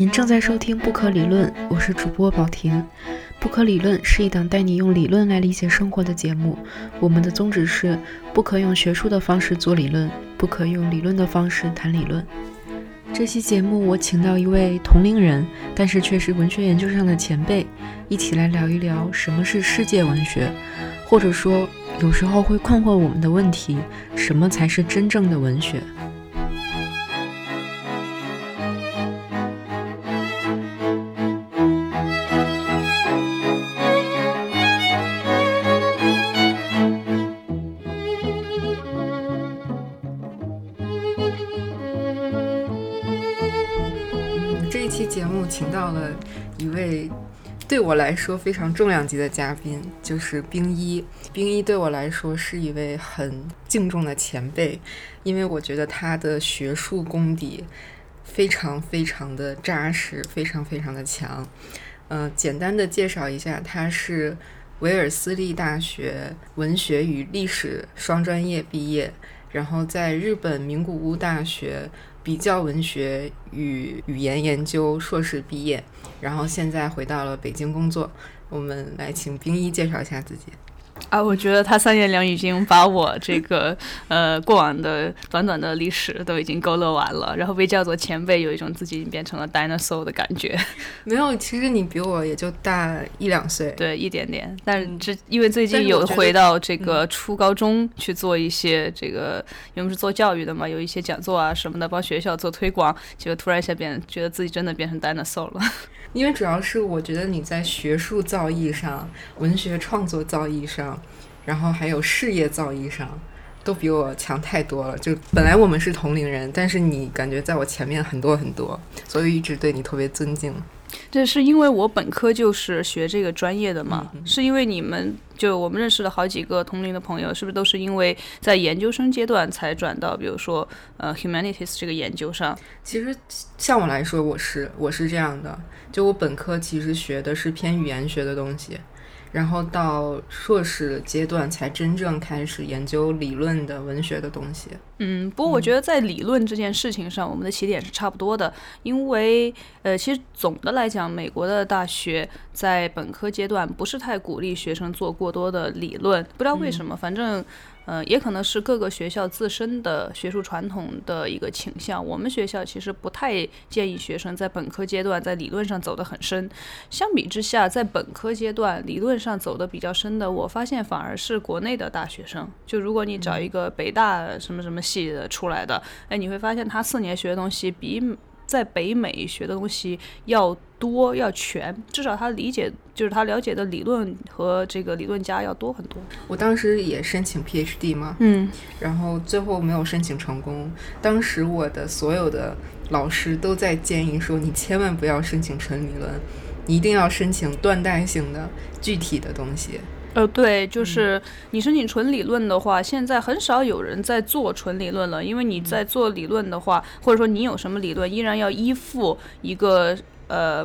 您正在收听《不可理论》，我是主播宝婷。《不可理论》是一档带你用理论来理解生活的节目。我们的宗旨是：不可用学术的方式做理论，不可用理论的方式谈理论。这期节目我请到一位同龄人，但是却是文学研究上的前辈，一起来聊一聊什么是世界文学，或者说有时候会困惑我们的问题：什么才是真正的文学？我来说非常重量级的嘉宾，就是冰一。冰一对我来说是一位很敬重的前辈，因为我觉得他的学术功底非常非常的扎实，非常非常的强。嗯，简单的介绍一下，他是维尔斯利大学文学与历史双专业毕业，然后在日本名古屋大学。比较文学与语言研究硕士毕业，然后现在回到了北京工作。我们来请冰一介绍一下自己。啊，我觉得他三言两语已经把我这个呃过往的短短的历史都已经勾勒完了，然后被叫做前辈，有一种自己已经变成了 dinosaur 的感觉。没有，其实你比我也就大一两岁，对，一点点。但是这因为最近有回到这个初高中去做一些这个，因为是做教育的嘛，有一些讲座啊什么的，帮学校做推广，结果突然一下变，觉得自己真的变成 dinosaur 了。因为主要是我觉得你在学术造诣上、文学创作造诣上，然后还有事业造诣上，都比我强太多了。就本来我们是同龄人，但是你感觉在我前面很多很多，所以一直对你特别尊敬。这是因为我本科就是学这个专业的嘛？是因为你们就我们认识了好几个同龄的朋友，是不是都是因为在研究生阶段才转到，比如说呃 humanities 这个研究上？其实像我来说，我是我是这样的，就我本科其实学的是偏语言学的东西。然后到硕士阶段才真正开始研究理论的文学的东西。嗯，不过我觉得在理论这件事情上，我们的起点是差不多的。因为呃，其实总的来讲，美国的大学在本科阶段不是太鼓励学生做过多的理论，不知道为什么，反正。呃，也可能是各个学校自身的学术传统的一个倾向。我们学校其实不太建议学生在本科阶段在理论上走得很深。相比之下，在本科阶段理论上走得比较深的，我发现反而是国内的大学生。就如果你找一个北大什么什么系的出来的，哎，你会发现他四年学的东西比。在北美学的东西要多要全，至少他理解就是他了解的理论和这个理论家要多很多。我当时也申请 PhD 嘛，嗯，然后最后没有申请成功。当时我的所有的老师都在建议说，你千万不要申请纯理论，你一定要申请断代性的具体的东西。呃，对，就是你申请纯理论的话，现在很少有人在做纯理论了，因为你在做理论的话，或者说你有什么理论，依然要依附一个呃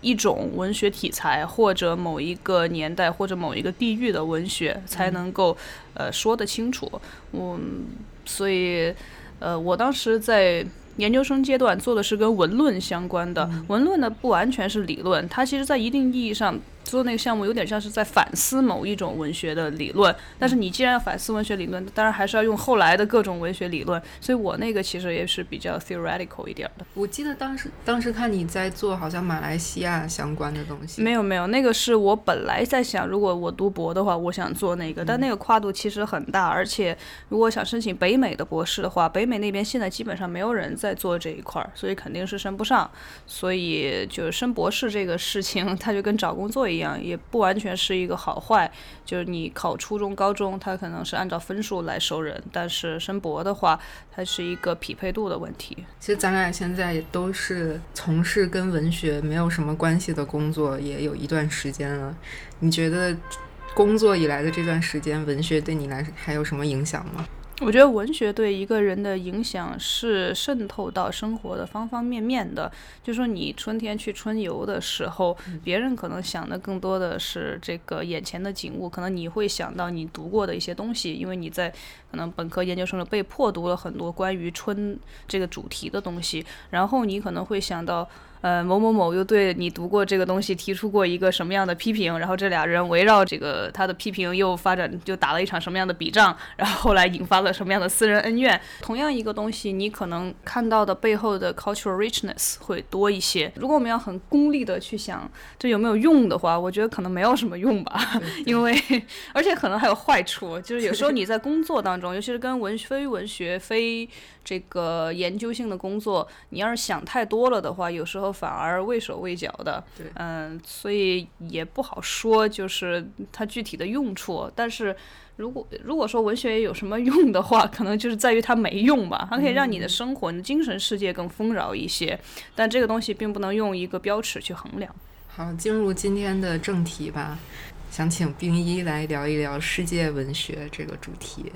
一种文学题材，或者某一个年代或者某一个地域的文学才能够呃说得清楚。嗯，所以呃，我当时在研究生阶段做的是跟文论相关的，文论呢不完全是理论，它其实在一定意义上。做那个项目有点像是在反思某一种文学的理论，但是你既然要反思文学理论，当然还是要用后来的各种文学理论。所以我那个其实也是比较 theoretical 一点的。我记得当时当时看你在做好像马来西亚相关的东西。没有没有，那个是我本来在想，如果我读博的话，我想做那个，但那个跨度其实很大，而且如果想申请北美的博士的话，北美那边现在基本上没有人在做这一块儿，所以肯定是升不上。所以就是升博士这个事情，它就跟找工作一一样。也不完全是一个好坏，就是你考初中、高中，它可能是按照分数来收人，但是申博的话，它是一个匹配度的问题。其实咱俩现在也都是从事跟文学没有什么关系的工作，也有一段时间了。你觉得工作以来的这段时间，文学对你来还有什么影响吗？我觉得文学对一个人的影响是渗透到生活的方方面面的。就说你春天去春游的时候，别人可能想的更多的是这个眼前的景物，可能你会想到你读过的一些东西，因为你在可能本科、研究生的被迫读了很多关于春这个主题的东西，然后你可能会想到。呃某某某又对你读过这个东西提出过一个什么样的批评，然后这俩人围绕这个他的批评又发展就打了一场什么样的笔仗，然后后来引发了什么样的私人恩怨。同样一个东西，你可能看到的背后的 cultural richness 会多一些。如果我们要很功利的去想这有没有用的话，我觉得可能没有什么用吧，因为而且可能还有坏处，就是有时候你在工作当中，尤其是跟文非文学非这个研究性的工作，你要是想太多了的话，有时候反而畏手畏脚的。对，嗯，所以也不好说，就是它具体的用处。但是如果如果说文学有什么用的话，可能就是在于它没用吧，它可以让你的生活、你的精神世界更丰饶一些。但这个东西并不能用一个标尺去衡量。好，进入今天的正题吧。想请冰一来聊一聊世界文学这个主题，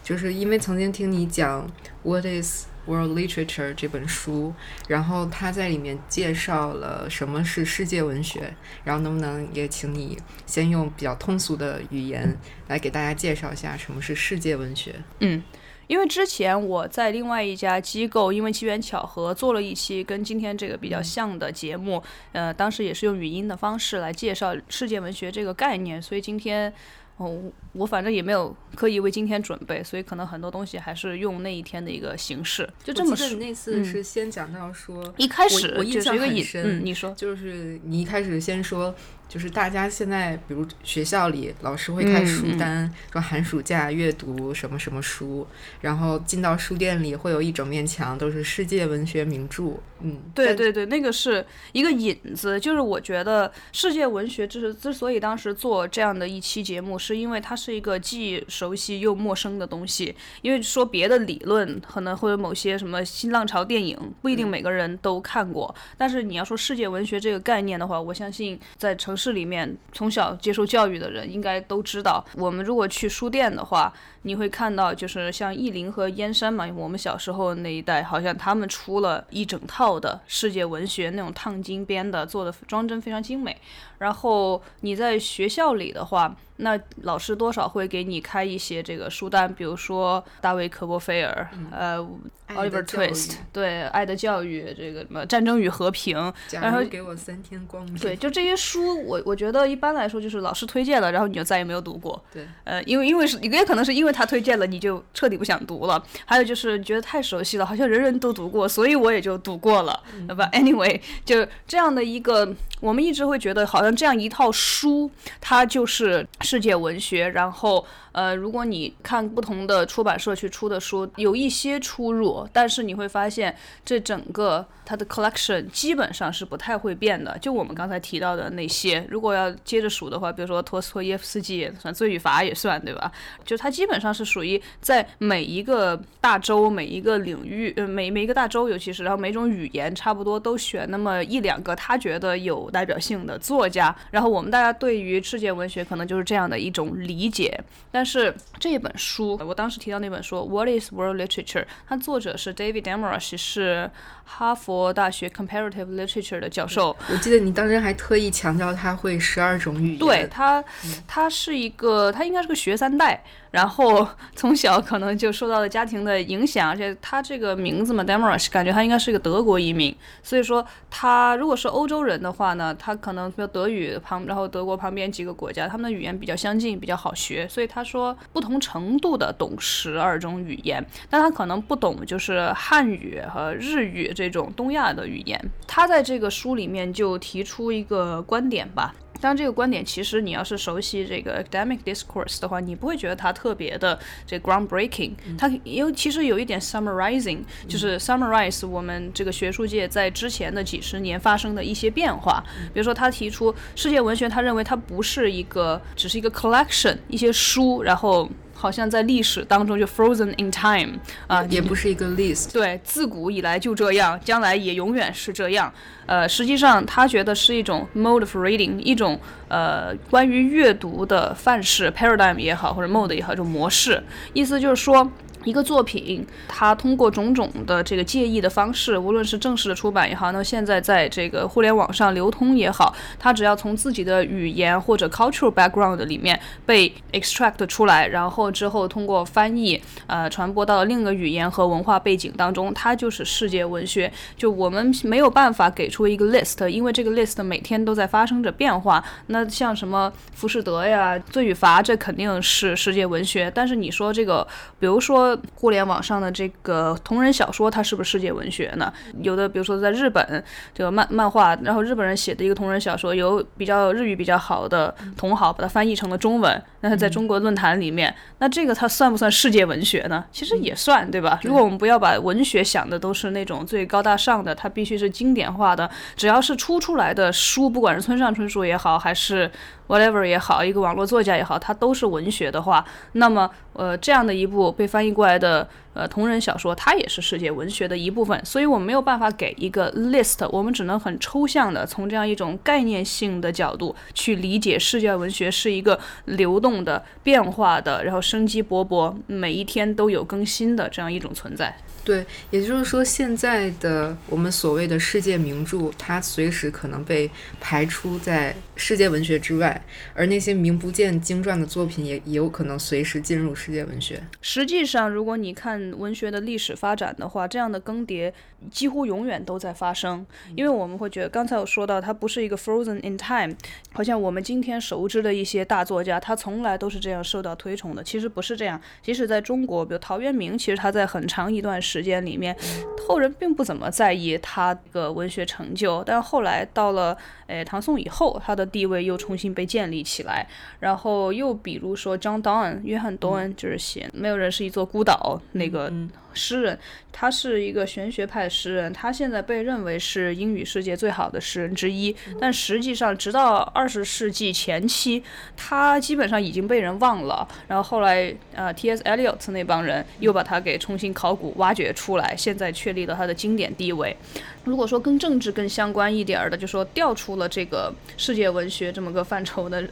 就是因为曾经听你讲《What Is World Literature》这本书，然后他在里面介绍了什么是世界文学，然后能不能也请你先用比较通俗的语言来给大家介绍一下什么是世界文学？嗯。因为之前我在另外一家机构，因为机缘巧合做了一期跟今天这个比较像的节目，呃，当时也是用语音的方式来介绍世界文学这个概念，所以今天，哦，我反正也没有刻意为今天准备，所以可能很多东西还是用那一天的一个形式，就这么说。你那次是先讲到说，一开始我印象很深，你说，就是你一开始先说。就是大家现在，比如学校里老师会开书单，说寒暑假阅读什么什么书，然后进到书店里会有一整面墙都是世界文学名著。嗯，对对对，那个是一个引子。就是我觉得世界文学之之所以当时做这样的一期节目，是因为它是一个既熟悉又陌生的东西。因为说别的理论，可能或者某些什么新浪潮电影，不一定每个人都看过。但是你要说世界文学这个概念的话，我相信在城市。市里面从小接受教育的人应该都知道，我们如果去书店的话，你会看到就是像意林和燕山嘛，我们小时候那一代，好像他们出了一整套的世界文学那种烫金边的，做的装帧非常精美。然后你在学校里的话，那老师多少会给你开一些这个书单，比如说大卫科波菲尔，呃，Oliver Twist，对，《爱的教育》这个什么《战争与和平》，然后给我三天光明，对，就这些书，我我觉得一般来说就是老师推荐了，然后你就再也没有读过，对，呃，因为因为是也可能是因为他推荐了，你就彻底不想读了。还有就是觉得太熟悉了，好像人人都读过，所以我也就读过了。不，anyway，就这样的一个，我们一直会觉得好像。这样一套书，它就是世界文学。然后，呃，如果你看不同的出版社去出的书，有一些出入，但是你会发现，这整个它的 collection 基本上是不太会变的。就我们刚才提到的那些，如果要接着数的话，比如说托斯托耶夫斯基也算，罪与罚也算，对吧？就它基本上是属于在每一个大洲、每一个领域，呃，每每一个大洲，尤其是然后每种语言，差不多都选那么一两个他觉得有代表性的作家。然后我们大家对于世界文学可能就是这样的一种理解，但是这本书，我当时提到那本书《What Is World Literature》，它作者是 David Damrosch，是哈佛大学 Comparative Literature 的教授。我记得你当时还特意强调他会十二种语言。对他，他是一个，他应该是个学三代。然后 从小可能就受到了家庭的影响，而且他这个名字嘛 d e m r a s h 感觉他应该是一个德国移民，所以说他如果是欧洲人的话呢，他可能说德语旁，然后德国旁边几个国家，他们的语言比较相近，比较好学，所以他说不同程度的懂十二种语言，但他可能不懂就是汉语和日语这种东亚的语言。他在这个书里面就提出一个观点吧。当然，这个观点其实你要是熟悉这个 academic discourse 的话，你不会觉得它特别的这 groundbreaking。它因为其实有一点 summarizing，就是 summarize 我们这个学术界在之前的几十年发生的一些变化。比如说，他提出世界文学，他认为它不是一个，只是一个 collection，一些书，然后。好像在历史当中就 frozen in time 啊，也不是一个 list。对，自古以来就这样，将来也永远是这样。呃，实际上他觉得是一种 mode of reading，一种呃关于阅读的范式 paradigm 也好，或者 mode 也好，这种模式。意思就是说，一个作品，它通过种种的这个介意的方式，无论是正式的出版也好，那现在在这个互联网上流通也好，它只要从自己的语言或者 cultural background 里面被 extract 出来，然后之后通过翻译，呃，传播到另一个语言和文化背景当中，它就是世界文学。就我们没有办法给出一个 list，因为这个 list 每天都在发生着变化。那像什么浮士德呀、罪与罚，这肯定是世界文学。但是你说这个，比如说。互联网上的这个同人小说，它是不是世界文学呢？有的，比如说在日本，这个漫漫画，然后日本人写的一个同人小说，有比较日语比较好的同好把它翻译成了中文，那它在中国论坛里面，那这个它算不算世界文学呢？其实也算，对吧？如果我们不要把文学想的都是那种最高大上的，它必须是经典化的，只要是出出来的书，不管是村上春树也好，还是。Whatever 也好，一个网络作家也好，它都是文学的话，那么呃，这样的一部被翻译过来的呃同人小说，它也是世界文学的一部分。所以我们没有办法给一个 list，我们只能很抽象的从这样一种概念性的角度去理解世界文学是一个流动的、变化的，然后生机勃勃，每一天都有更新的这样一种存在。对，也就是说，现在的我们所谓的世界名著，它随时可能被排除在世界文学之外，而那些名不见经传的作品，也也有可能随时进入世界文学。实际上，如果你看文学的历史发展的话，这样的更迭几乎永远都在发生，因为我们会觉得，刚才我说到，它不是一个 frozen in time，好像我们今天熟知的一些大作家，他从来都是这样受到推崇的。其实不是这样，即使在中国，比如陶渊明，其实他在很长一段时时间里面，后人并不怎么在意他的文学成就，但后来到了诶唐宋以后，他的地位又重新被建立起来。然后又比如说 John Donne，约翰·多恩，就是写《没有人是一座孤岛》那个。诗人，他是一个玄学派诗人，他现在被认为是英语世界最好的诗人之一。但实际上，直到二十世纪前期，他基本上已经被人忘了。然后后来，呃，T.S. Eliot 那帮人又把他给重新考古挖掘出来，现在确立了他的经典地位。如果说跟政治更相关一点儿的，就说调出了这个世界文学这么个范畴的人，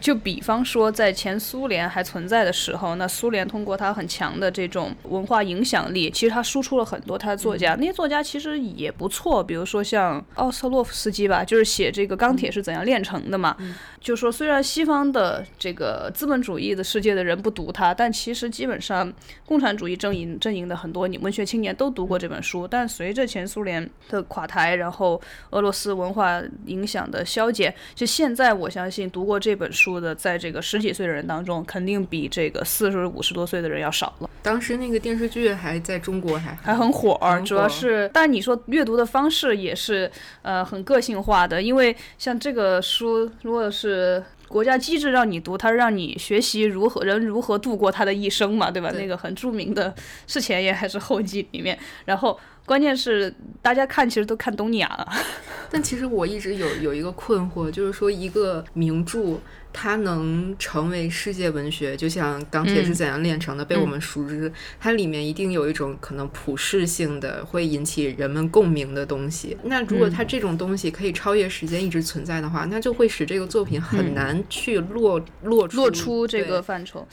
就比方说在前苏联还存在的时候，那苏联通过它很强的这种文化影响力，其实他输出了很多他的作家，那些作家其实也不错，比如说像奥斯特洛夫斯基吧，就是写这个钢铁是怎样炼成的嘛。就说虽然西方的这个资本主义的世界的人不读它，但其实基本上共产主义阵营阵营的很多你文学青年都读过这本书。但随着前苏联的垮台，然后俄罗斯文化影响的消减，就现在我相信读过这本书的，在这个十几岁的人当中，肯定比这个四十五十多岁的人要少了。当时那个电视剧还在中国还还很火，主要是，但你说阅读的方式也是呃很个性化的，因为像这个书如果是。呃，国家机制让你读，它是让你学习如何人如何度过他的一生嘛，对吧？那个很著名的，是前言还是后记里面，然后。关键是大家看，其实都看东尼亚了。但其实我一直有有一个困惑，就是说一个名著它能成为世界文学，就像《钢铁是怎样炼成的》被我们熟知，它里面一定有一种可能普世性的，会引起人们共鸣的东西。那如果它这种东西可以超越时间一直存在的话，那就会使这个作品很难去落落落出这个范畴。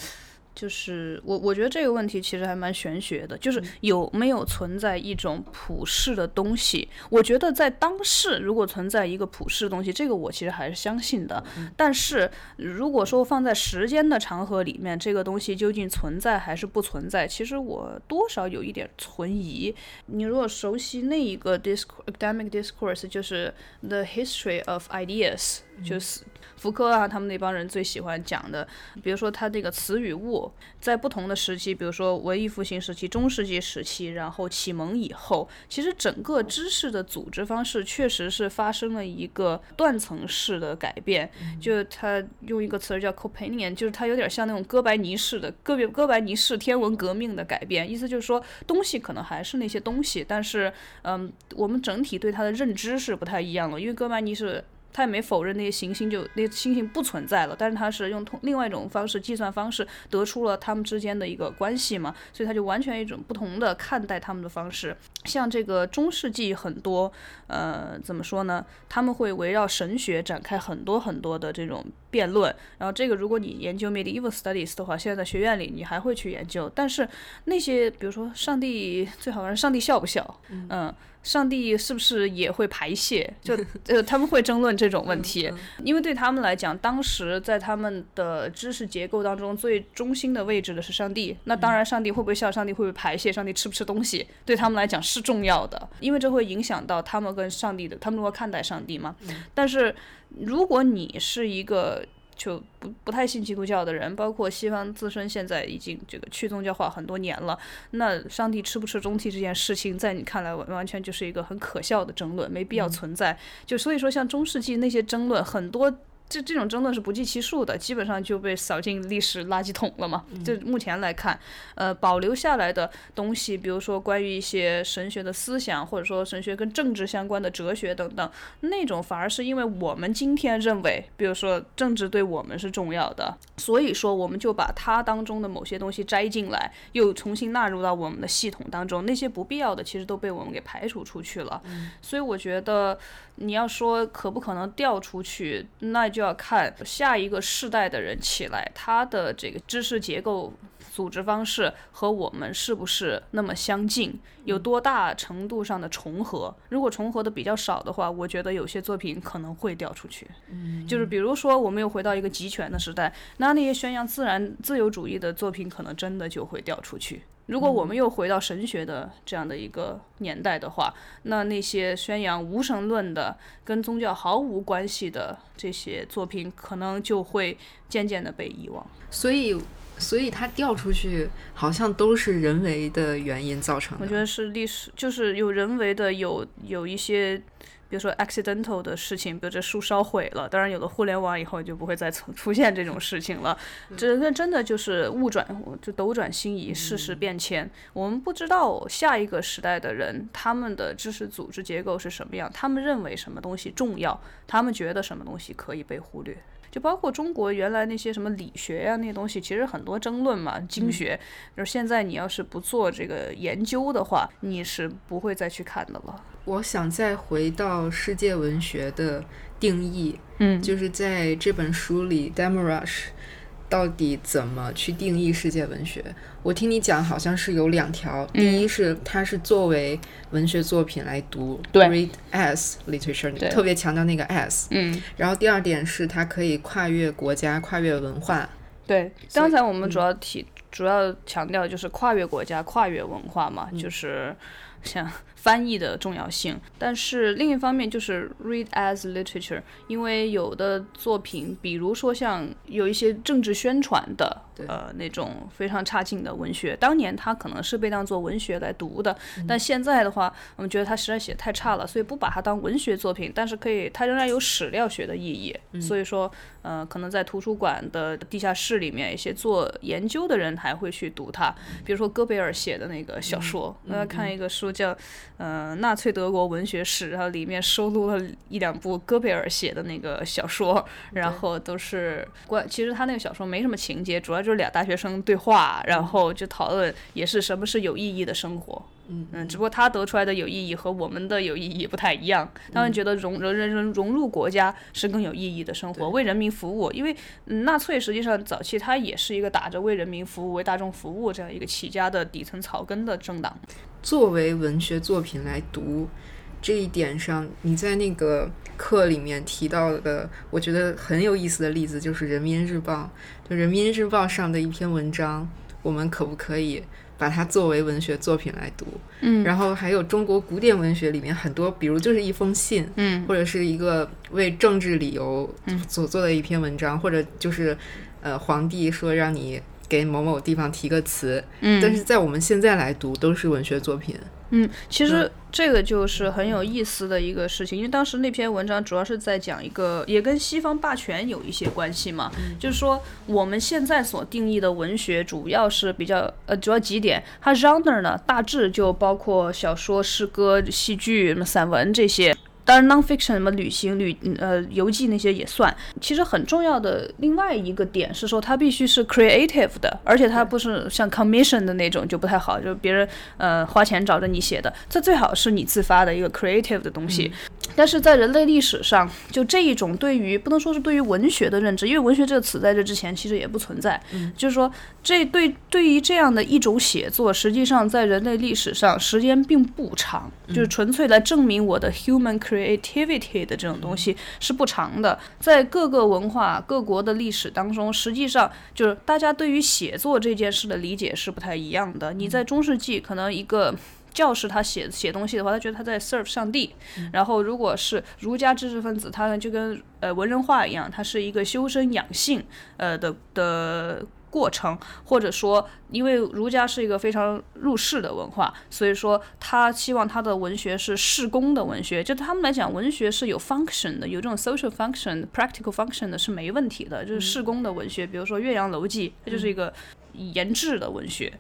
就是我，我觉得这个问题其实还蛮玄学的，就是有没有存在一种普世的东西？我觉得在当世，如果存在一个普世的东西，这个我其实还是相信的。但是如果说放在时间的长河里面，这个东西究竟存在还是不存在？其实我多少有一点存疑。你如果熟悉那一个 discourse academic discourse，就是 the history of ideas，就是。福柯啊，他们那帮人最喜欢讲的，比如说他这个词与物，在不同的时期，比如说文艺复兴时期、中世纪时期，然后启蒙以后，其实整个知识的组织方式确实是发生了一个断层式的改变。就他用一个词儿叫 Copernican，就是他有点像那种哥白尼式的哥别哥白尼式天文革命的改变。意思就是说，东西可能还是那些东西，但是嗯，我们整体对它的认知是不太一样了，因为哥白尼是。他也没否认那些行星就那些星星不存在了，但是他是用同另外一种方式计算方式得出了他们之间的一个关系嘛，所以他就完全一种不同的看待他们的方式。像这个中世纪很多，呃，怎么说呢？他们会围绕神学展开很多很多的这种辩论。然后这个如果你研究 medieval studies 的话，现在在学院里你还会去研究。但是那些比如说上帝最好玩，上帝笑不笑？嗯。上帝是不是也会排泄？就呃，他们会争论这种问题，因为对他们来讲，当时在他们的知识结构当中最中心的位置的是上帝。那当然，上帝会不会笑？上帝会不会排泄？上帝吃不吃东西？对他们来讲是重要的，因为这会影响到他们跟上帝的，他们如何看待上帝嘛。但是如果你是一个。就不不太信基督教的人，包括西方自身现在已经这个去宗教化很多年了。那上帝吃不吃中气这件事情，在你看来完完全就是一个很可笑的争论，没必要存在。就所以说，像中世纪那些争论，很多。这这种争论是不计其数的，基本上就被扫进历史垃圾桶了嘛。就目前来看，呃，保留下来的东西，比如说关于一些神学的思想，或者说神学跟政治相关的哲学等等，那种反而是因为我们今天认为，比如说政治对我们是重要的，所以说我们就把它当中的某些东西摘进来，又重新纳入到我们的系统当中。那些不必要的，其实都被我们给排除出去了。所以我觉得。你要说可不可能调出去，那就要看下一个世代的人起来，他的这个知识结构、组织方式和我们是不是那么相近，有多大程度上的重合？如果重合的比较少的话，我觉得有些作品可能会掉出去。嗯，就是比如说我们又回到一个集权的时代，那那些宣扬自然自由主义的作品，可能真的就会掉出去。如果我们又回到神学的这样的一个年代的话，那那些宣扬无神论的、跟宗教毫无关系的这些作品，可能就会渐渐的被遗忘。所以，所以它掉出去，好像都是人为的原因造成的。我觉得是历史，就是有人为的，有有一些。比如说 accidental 的事情，比如这书烧毁了，当然有了互联网以后就不会再出 出现这种事情了。这那真的就是物转，就斗转星移，世事变迁。我们不知道下一个时代的人他们的知识组织结构是什么样，他们认为什么东西重要，他们觉得什么东西可以被忽略。就包括中国原来那些什么理学呀那些东西，其实很多争论嘛。经学就是现在你要是不做这个研究的话，你是不会再去看的了。我想再回到世界文学的定义，嗯，就是在这本书里 d e m a r u s h 到底怎么去定义世界文学？我听你讲，好像是有两条。第一是它是作为文学作品来读，read as literature，特别强调那个 as。嗯。然后第二点是它可以跨越国家、跨越文化。对，刚才我们主要提、主要强调就是跨越国家、跨越文化嘛，就是像。翻译的重要性，但是另一方面就是 read as literature，因为有的作品，比如说像有一些政治宣传的，呃，那种非常差劲的文学，当年他可能是被当做文学来读的，但现在的话，我们觉得他实在写太差了，所以不把它当文学作品，但是可以，它仍然有史料学的意义，所以说，呃，可能在图书馆的地下室里面，一些做研究的人还会去读它，比如说戈贝尔写的那个小说，我要看一个书叫。呃，纳粹德国文学史，然后里面收录了一两部戈贝尔写的那个小说，然后都是关。其实他那个小说没什么情节，主要就是俩大学生对话，然后就讨论也是什么是有意义的生活。嗯嗯，只不过他得出来的有意义和我们的有意义不太一样。他们觉得融融融融入国家是更有意义的生活，为人民服务。因为纳粹实际上早期他也是一个打着为人民服务、为大众服务这样一个起家的底层草根的政党。作为文学作品来读，这一点上，你在那个课里面提到的，我觉得很有意思的例子就是《人民日报》。就《人民日报》上的一篇文章，我们可不可以把它作为文学作品来读？嗯。然后还有中国古典文学里面很多，比如就是一封信，嗯，或者是一个为政治理由所做的一篇文章，或者就是呃，皇帝说让你。给某某地方提个词，嗯，但是在我们现在来读都是文学作品。嗯，其实这个就是很有意思的一个事情，因为当时那篇文章主要是在讲一个，也跟西方霸权有一些关系嘛。就是说我们现在所定义的文学，主要是比较呃，主要几点，它 genre 呢大致就包括小说、诗歌、戏剧、散文这些。当然，nonfiction 什么旅行、旅呃游记那些也算。其实很重要的另外一个点是说，它必须是 creative 的，而且它不是像 commission 的那种就不太好，就别人呃花钱找着你写的。这最好是你自发的一个 creative 的东西。但是在人类历史上，就这一种对于不能说是对于文学的认知，因为文学这个词在这之前其实也不存在。嗯，就是说这对对于这样的一种写作，实际上在人类历史上时间并不长，就是纯粹来证明我的 human creativity 的这种东西是不长的。在各个文化、各国的历史当中，实际上就是大家对于写作这件事的理解是不太一样的。你在中世纪可能一个。教士他写写东西的话，他觉得他在 serve 上帝。然后，如果是儒家知识分子，他呢就跟呃文人画一样，他是一个修身养性呃的的过程。或者说，因为儒家是一个非常入世的文化，所以说他希望他的文学是事功的文学。就他们来讲，文学是有 function 的，有这种 social function、practical function 的是没问题的，就是事功的文学。比如说《岳阳楼记》，它就是一个研制的文学。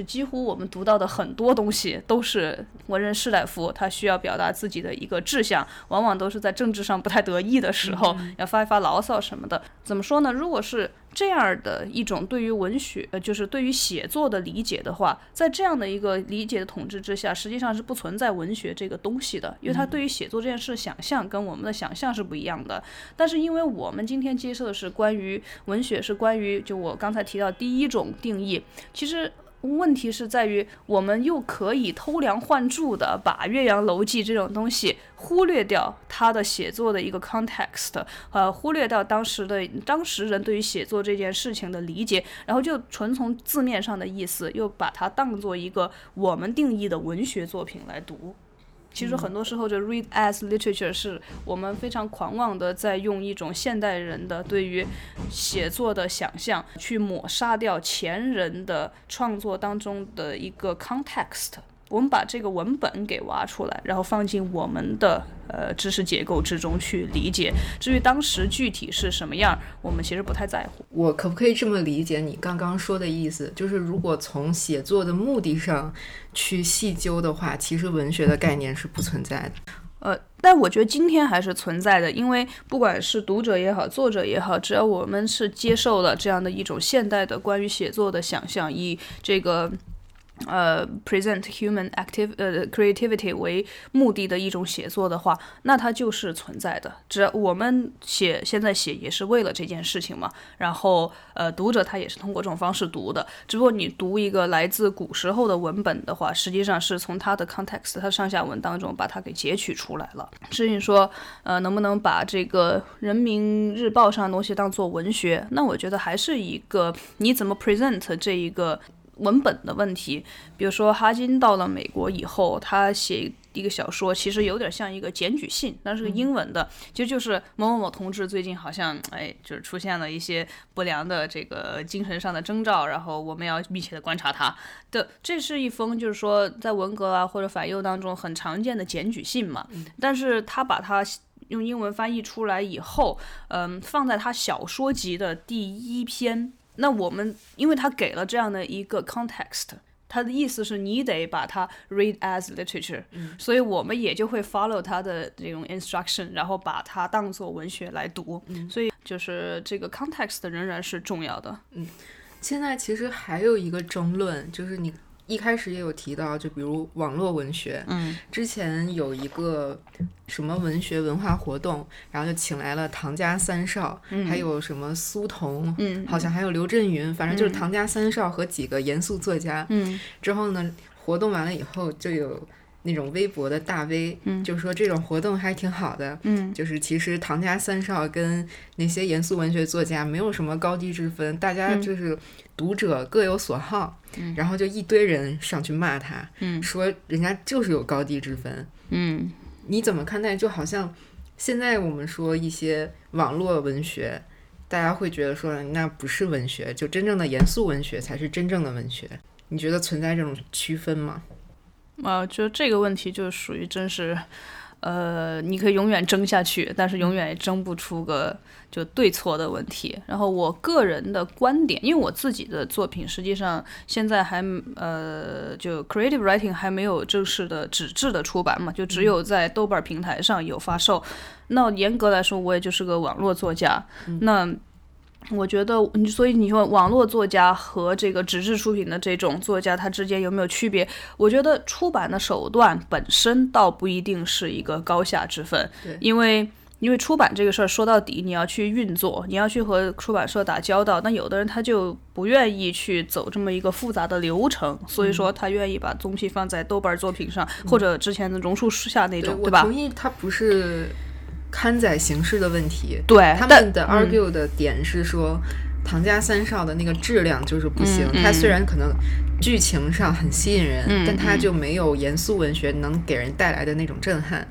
就几乎我们读到的很多东西都是文人士大夫，他需要表达自己的一个志向，往往都是在政治上不太得意的时候，要发一发牢骚什么的。怎么说呢？如果是这样的一种对于文学，呃，就是对于写作的理解的话，在这样的一个理解的统治之下，实际上是不存在文学这个东西的，因为他对于写作这件事想象跟我们的想象是不一样的。但是因为我们今天接受的是关于文学，是关于就我刚才提到第一种定义，其实。问题是在于，我们又可以偷梁换柱的把《岳阳楼记》这种东西忽略掉它的写作的一个 context，呃，忽略掉当时的当时人对于写作这件事情的理解，然后就纯从字面上的意思，又把它当做一个我们定义的文学作品来读。其实很多时候，这 read as literature 是我们非常狂妄的，在用一种现代人的对于写作的想象，去抹杀掉前人的创作当中的一个 context。我们把这个文本给挖出来，然后放进我们的呃知识结构之中去理解。至于当时具体是什么样，我们其实不太在乎。我可不可以这么理解你刚刚说的意思？就是如果从写作的目的上去细究的话，其实文学的概念是不存在的。呃，但我觉得今天还是存在的，因为不管是读者也好，作者也好，只要我们是接受了这样的一种现代的关于写作的想象，以这个。呃，present human active 呃 creativity 为目的的一种写作的话，那它就是存在的。只要我们写，现在写也是为了这件事情嘛。然后，呃，读者他也是通过这种方式读的。只不过你读一个来自古时候的文本的话，实际上是从它的 context，它上下文当中把它给截取出来了。至于说，呃，能不能把这个人民日报上的东西当做文学？那我觉得还是一个你怎么 present 这一个。文本的问题，比如说哈金到了美国以后，他写一个小说，其实有点像一个检举信，那是个英文的，其实就是某某某同志最近好像哎，就是出现了一些不良的这个精神上的征兆，然后我们要密切的观察他的。这是一封就是说在文革啊或者反右当中很常见的检举信嘛，但是他把它用英文翻译出来以后，嗯，放在他小说集的第一篇。那我们，因为他给了这样的一个 context，他的意思是你得把它 read as literature，所以我们也就会 follow 他的这种 instruction，然后把它当做文学来读。所以就是这个 context 仍然是重要的。嗯，现在其实还有一个争论，就是你。一开始也有提到，就比如网络文学，嗯，之前有一个什么文学文化活动，然后就请来了唐家三少，还有什么苏童，嗯，好像还有刘震云，反正就是唐家三少和几个严肃作家，嗯，之后呢，活动完了以后就有。那种微博的大 V，就说这种活动还挺好的，就是其实唐家三少跟那些严肃文学作家没有什么高低之分，大家就是读者各有所好，然后就一堆人上去骂他，说人家就是有高低之分。嗯，你怎么看待？就好像现在我们说一些网络文学，大家会觉得说那不是文学，就真正的严肃文学才是真正的文学。你觉得存在这种区分吗？啊，就这个问题就属于真是，呃，你可以永远争下去，但是永远也争不出个就对错的问题。然后我个人的观点，因为我自己的作品实际上现在还呃，就 creative writing 还没有正式的纸质的出版嘛，就只有在豆瓣平台上有发售。那严格来说，我也就是个网络作家。那我觉得，所以你说网络作家和这个纸质出品的这种作家，他之间有没有区别？我觉得出版的手段本身倒不一定是一个高下之分，对因为因为出版这个事儿说到底，你要去运作，你要去和出版社打交道。那有的人他就不愿意去走这么一个复杂的流程，所以说他愿意把东西放在豆瓣作品上，或者之前的榕树树下那种，对吧？同意，他不是刊载形式的问题。对，他们的 argue 的点是说，唐家三少的那个质量就是不行。他嗯它虽然可能剧情上很吸引人，嗯但他就没有严肃文学能给人带来的那种震撼。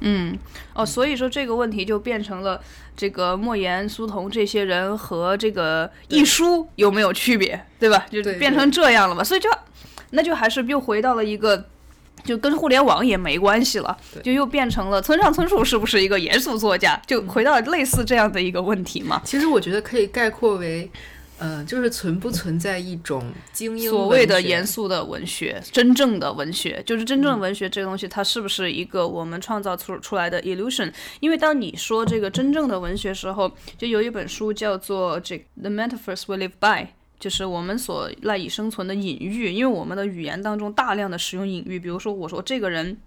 嗯，哦，所以说这个问题就变成了这个莫言、苏童这些人和这个一书有没有区别，对吧？就变成这样了嘛，所以就那就还是又回到了一个。就跟互联网也没关系了，就又变成了村上春树是不是一个严肃作家？就回到类似这样的一个问题嘛。其实我觉得可以概括为，呃，就是存不存在一种精英所谓的严肃的文学，真正的文学，就是真正的文学这个东西，它是不是一个我们创造出出来的 illusion？因为当你说这个真正的文学时候，就有一本书叫做这个 The Metaphors We Live By。就是我们所赖以生存的隐喻，因为我们的语言当中大量的使用隐喻，比如说我说这个人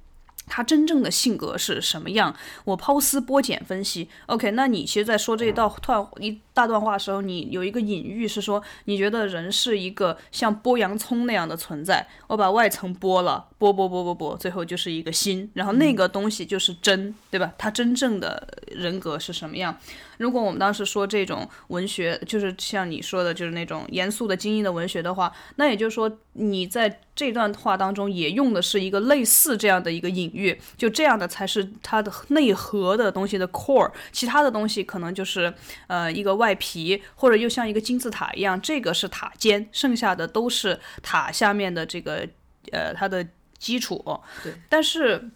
他真正的性格是什么样，我抛丝剥茧分析。OK，那你其实，在说这一道段你大段话的时候，你有一个隐喻是说，你觉得人是一个像剥洋葱那样的存在，我把外层剥了，剥剥剥剥剥，最后就是一个心，然后那个东西就是真，对吧？他真正的人格是什么样？如果我们当时说这种文学，就是像你说的，就是那种严肃的、精英的文学的话，那也就是说，你在这段话当中也用的是一个类似这样的一个隐喻，就这样的才是它的内核的东西的 core，其他的东西可能就是呃一个外皮，或者又像一个金字塔一样，这个是塔尖，剩下的都是塔下面的这个呃它的基础。对，但是。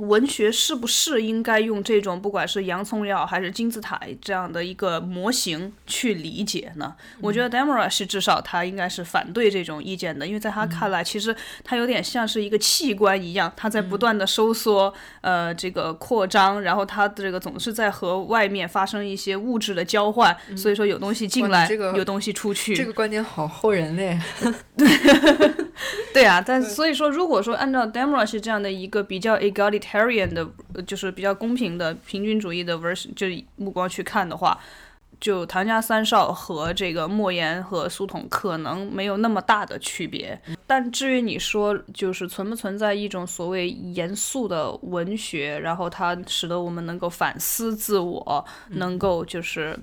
文学是不是应该用这种不管是洋葱药，还是金字塔这样的一个模型去理解呢？我觉得 Demora 是至少他应该是反对这种意见的，因为在他看来，其实他有点像是一个器官一样，他在不断的收缩，呃，这个扩张，然后它这个总是在和外面发生一些物质的交换，所以说有东西进来，这个有东西出去。这个观点好后人类。对对啊，但所以说，如果说按照 Demora 是这样的一个比较 egalitarian 的，呃就是比较公平的平均主义的 version，就目光去看的话，就唐家三少和这个莫言和苏童可能没有那么大的区别。但至于你说，就是存不存在一种所谓严肃的文学，然后它使得我们能够反思自我，能够就是。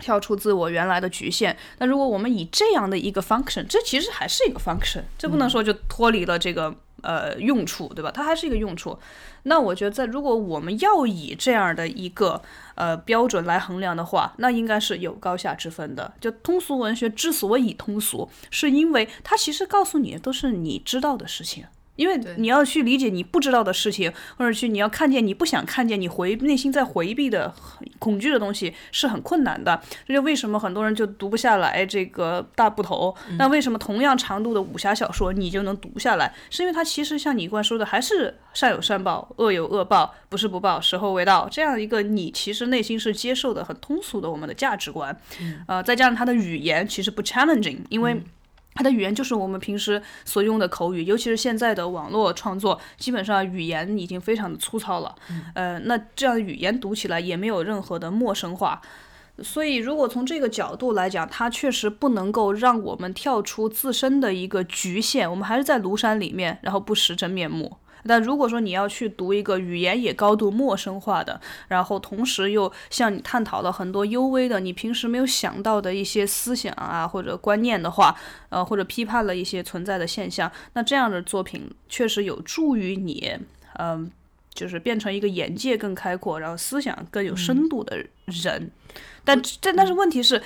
跳出自我原来的局限。那如果我们以这样的一个 function，这其实还是一个 function，这不能说就脱离了这个呃用处，对吧？它还是一个用处。那我觉得，在如果我们要以这样的一个呃标准来衡量的话，那应该是有高下之分的。就通俗文学之所以通俗，是因为它其实告诉你的都是你知道的事情。因为你要去理解你不知道的事情，或者去你要看见你不想看见、你回内心在回避的恐惧的东西，是很困难的。这就为什么很多人就读不下来这个大部头。那为什么同样长度的武侠小说你就能读下来？是因为它其实像你一贯说的，还是善有善报，恶有恶报，不是不报，时候未到这样一个你其实内心是接受的很通俗的我们的价值观。呃，再加上它的语言其实不 challenging，因为。它的语言就是我们平时所用的口语，尤其是现在的网络创作，基本上语言已经非常的粗糙了。呃，那这样的语言读起来也没有任何的陌生化。所以，如果从这个角度来讲，它确实不能够让我们跳出自身的一个局限，我们还是在庐山里面，然后不识真面目。但如果说你要去读一个语言也高度陌生化的，然后同时又向你探讨了很多幽微的你平时没有想到的一些思想啊或者观念的话，呃，或者批判了一些存在的现象，那这样的作品确实有助于你，嗯、就是变成一个眼界更开阔，然后思想更有深度的人。但但但是问题是。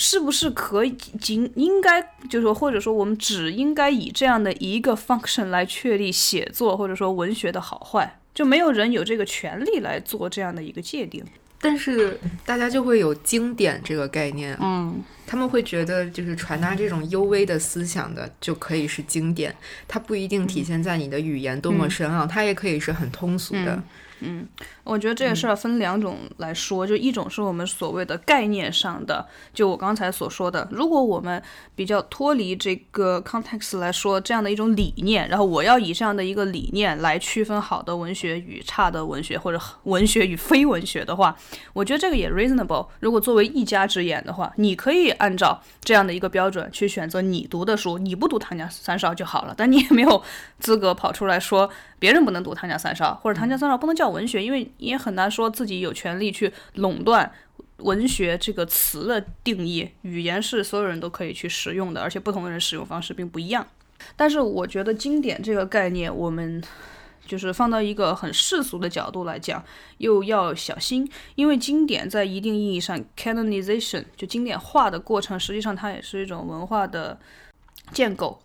是不是可以仅应该就是说，或者说我们只应该以这样的一个 function 来确立写作或者说文学的好坏，就没有人有这个权利来做这样的一个界定。但是大家就会有经典这个概念，嗯，他们会觉得就是传达这种幽微的思想的就可以是经典，它不一定体现在你的语言多么深奥，它也可以是很通俗的。嗯，嗯我觉得这个事儿分两种来说，就一种是我们所谓的概念上的，就我刚才所说的，如果我们比较脱离这个 context 来说，这样的一种理念，然后我要以这样的一个理念来区分好的文学与差的文学，或者文学与非文学的话，我觉得这个也 reasonable。如果作为一家之言的话，你可以按照这样的一个标准去选择你读的书，你不读唐家三少就好了，但你也没有资格跑出来说别人不能读唐家三少，或者唐家三少不能叫文学，因为也很难说自己有权利去垄断文学这个词的定义。语言是所有人都可以去使用的，而且不同的人使用方式并不一样。但是我觉得经典这个概念，我们就是放到一个很世俗的角度来讲，又要小心，因为经典在一定意义上 canonization 就经典化的过程，实际上它也是一种文化的建构。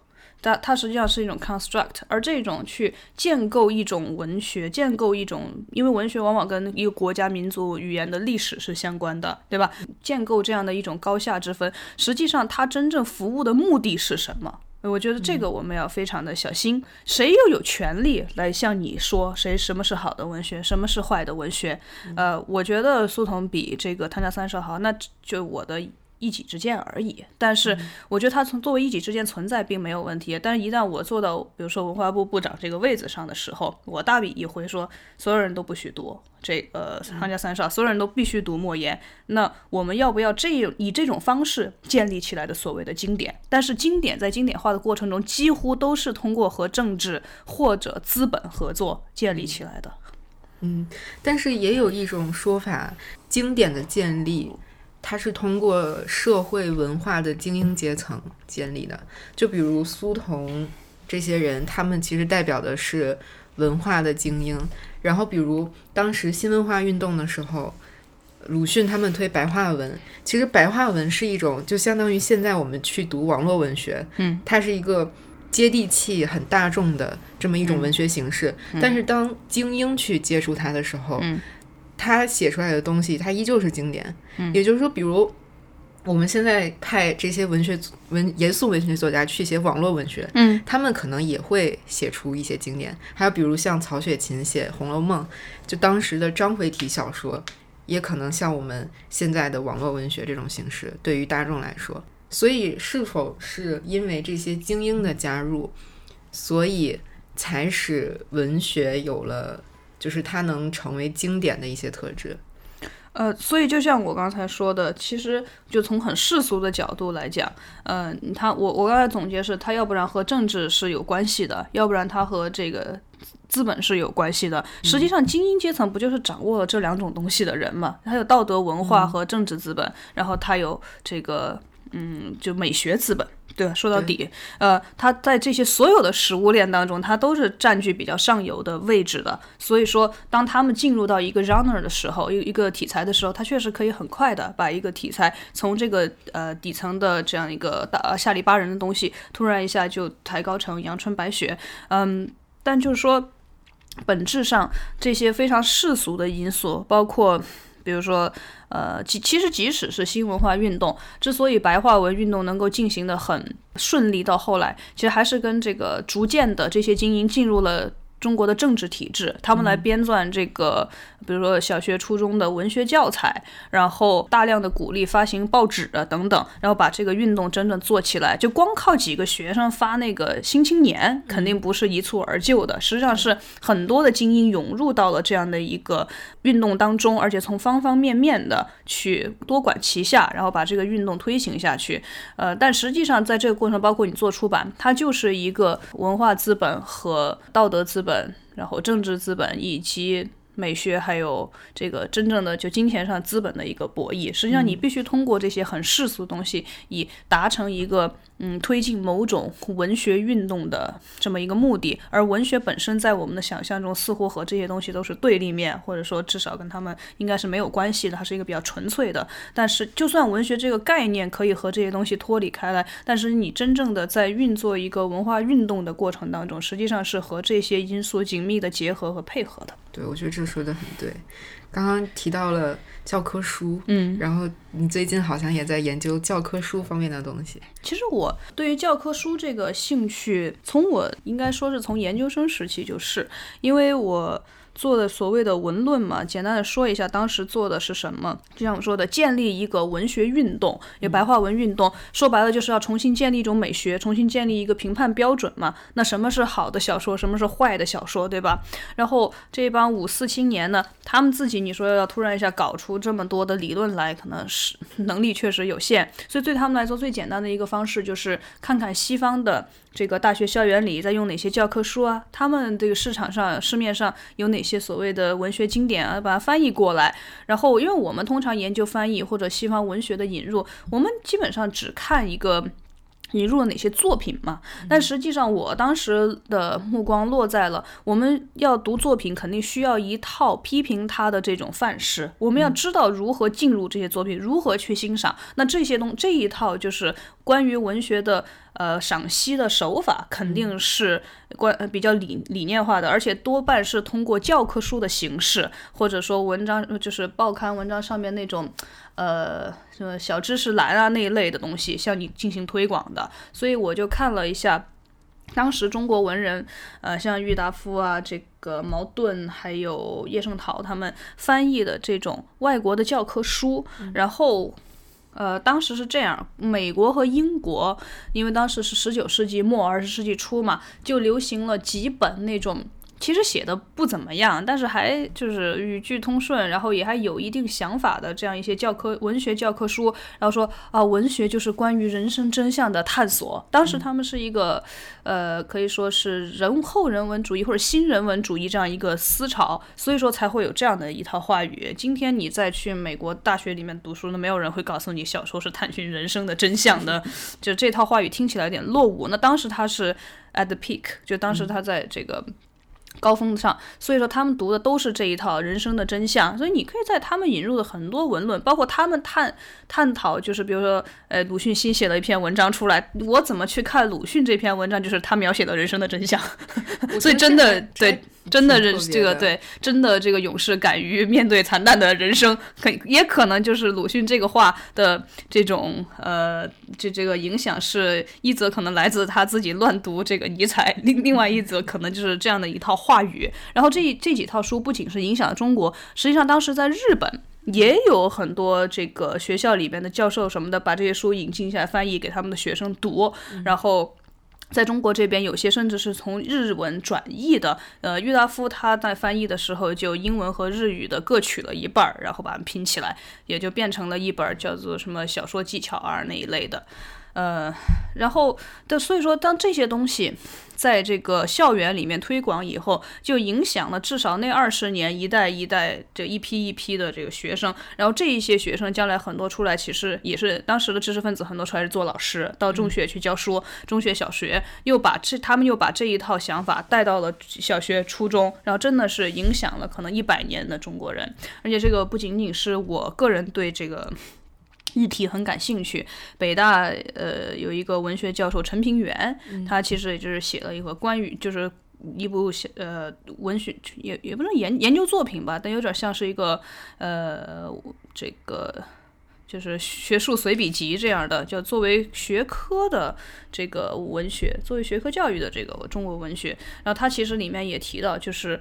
它它实际上是一种 construct，而这种去建构一种文学，建构一种，因为文学往往跟一个国家、民族、语言的历史是相关的，对吧？建构这样的一种高下之分，实际上它真正服务的目的是什么？我觉得这个我们要非常的小心。谁又有权利来向你说谁什么是好的文学，什么是坏的文学？呃，我觉得苏童比这个汤家三少好，那就我的。一己之见而已，但是我觉得他从作为一己之见存在并没有问题。但是，一旦我坐到比如说文化部部长这个位子上的时候，我大笔一挥说，所有人都不许读这个《唐家三少》，所有人都必须读莫言。那我们要不要这以这种方式建立起来的所谓的经典？但是经典在经典化的过程中，几乎都是通过和政治或者资本合作建立起来的。嗯，但是也有一种说法，经典的建立。它是通过社会文化的精英阶层建立的，就比如苏童这些人，他们其实代表的是文化的精英。然后，比如当时新文化运动的时候，鲁迅他们推白话文，其实白话文是一种，就相当于现在我们去读网络文学，嗯，它是一个接地气、很大众的这么一种文学形式。但是当精英去接触它的时候，嗯。他写出来的东西，他依旧是经典。嗯，也就是说，比如我们现在派这些文学文严肃文学作家去写网络文学，嗯，他们可能也会写出一些经典。还有比如像曹雪芹写《红楼梦》，就当时的章回体小说，也可能像我们现在的网络文学这种形式，对于大众来说。所以，是否是因为这些精英的加入，所以才使文学有了？就是它能成为经典的一些特质，呃，所以就像我刚才说的，其实就从很世俗的角度来讲，嗯，他我我刚才总结是，他要不然和政治是有关系的，要不然他和这个资本是有关系的。实际上，精英阶层不就是掌握了这两种东西的人嘛？他有道德文化和政治资本，然后他有这个嗯，就美学资本。对，说到底，呃，他在这些所有的食物链当中，他都是占据比较上游的位置的。所以说，当他们进入到一个 genre 的时候，一一个题材的时候，他确实可以很快的把一个题材从这个呃底层的这样一个大下里巴人的东西，突然一下就抬高成阳春白雪。嗯，但就是说，本质上这些非常世俗的因素，包括。比如说，呃，其其实即使是新文化运动，之所以白话文运动能够进行的很顺利，到后来，其实还是跟这个逐渐的这些精英进入了。中国的政治体制，他们来编撰这个，比如说小学、初中的文学教材，然后大量的鼓励发行报纸啊等等，然后把这个运动真正做起来。就光靠几个学生发那个《新青年》，肯定不是一蹴而就的。实际上是很多的精英涌入到了这样的一个运动当中，而且从方方面面的去多管齐下，然后把这个运动推行下去。呃，但实际上在这个过程，包括你做出版，它就是一个文化资本和道德资本。然后政治资本以及美学，还有这个真正的就金钱上资本的一个博弈，实际上你必须通过这些很世俗的东西，以达成一个。嗯，推进某种文学运动的这么一个目的，而文学本身在我们的想象中似乎和这些东西都是对立面，或者说至少跟他们应该是没有关系的，它是一个比较纯粹的。但是，就算文学这个概念可以和这些东西脱离开来，但是你真正的在运作一个文化运动的过程当中，实际上是和这些因素紧密的结合和配合的。对，我觉得这说的很对。刚刚提到了教科书，嗯，然后你最近好像也在研究教科书方面的东西。其实我对于教科书这个兴趣，从我应该说是从研究生时期就是，因为我做的所谓的文论嘛，简单的说一下，当时做的是什么？就像我说的，建立一个文学运动，也白话文运动，说白了就是要重新建立一种美学，重新建立一个评判标准嘛。那什么是好的小说，什么是坏的小说，对吧？然后这帮五四青年呢，他们自己你说要突然一下搞出这么多的理论来，可能是能力确实有限，所以对他们来说最简单的一个方式就是看看西方的。这个大学校园里在用哪些教科书啊？他们这个市场上、市面上有哪些所谓的文学经典啊？把它翻译过来。然后，因为我们通常研究翻译或者西方文学的引入，我们基本上只看一个。引入了哪些作品嘛？但实际上，我当时的目光落在了我们要读作品，肯定需要一套批评它的这种范式。我们要知道如何进入这些作品，如何去欣赏。那这些东这一套就是关于文学的呃赏析的手法，肯定是关比较理理念化的，而且多半是通过教科书的形式，或者说文章就是报刊文章上面那种。呃，什么小知识栏啊那一类的东西，向你进行推广的，所以我就看了一下，当时中国文人，呃，像郁达夫啊，这个茅盾，还有叶圣陶他们翻译的这种外国的教科书，然后，呃，当时是这样，美国和英国，因为当时是十九世纪末二十世纪初嘛，就流行了几本那种。其实写的不怎么样，但是还就是语句通顺，然后也还有一定想法的这样一些教科文学教科书，然后说啊，文学就是关于人生真相的探索。当时他们是一个，呃，可以说是人后人文主义或者新人文主义这样一个思潮，所以说才会有这样的一套话语。今天你再去美国大学里面读书，那没有人会告诉你小说是探寻人生的真相的，就这套话语听起来有点落伍。那当时他是 at the peak，就当时他在这个。高峰上，所以说他们读的都是这一套人生的真相，所以你可以在他们引入的很多文论，包括他们探探讨，就是比如说，呃，鲁迅新写了一篇文章出来，我怎么去看鲁迅这篇文章，就是他描写的人生的真相，所以真的对。真的是这个对，真的这个勇士敢于面对惨淡的人生，可也可能就是鲁迅这个话的这种呃，这这个影响是一则可能来自他自己乱读这个尼采，另另外一则可能就是这样的一套话语。然后这这几套书不仅是影响了中国，实际上当时在日本也有很多这个学校里边的教授什么的把这些书引进下来翻译给他们的学生读，然后。在中国这边，有些甚至是从日文转译的。呃，郁达夫他在翻译的时候，就英文和日语的各取了一半儿，然后把它拼起来，也就变成了一本叫做什么小说技巧啊那一类的。呃，然后的，所以说，当这些东西在这个校园里面推广以后，就影响了至少那二十年一代一代这一批一批的这个学生。然后这一些学生将来很多出来，其实也是当时的知识分子，很多出来是做老师，到中学去教书，中学、小学又把这他们又把这一套想法带到了小学、初中，然后真的是影响了可能一百年的中国人。而且这个不仅仅是我个人对这个。议题很感兴趣，北大呃有一个文学教授陈平原，他其实也就是写了一个关于就是一部呃文学也也不能研研究作品吧，但有点像是一个呃这个就是学术随笔集这样的，叫作为学科的这个文学，作为学科教育的这个中国文学。然后他其实里面也提到，就是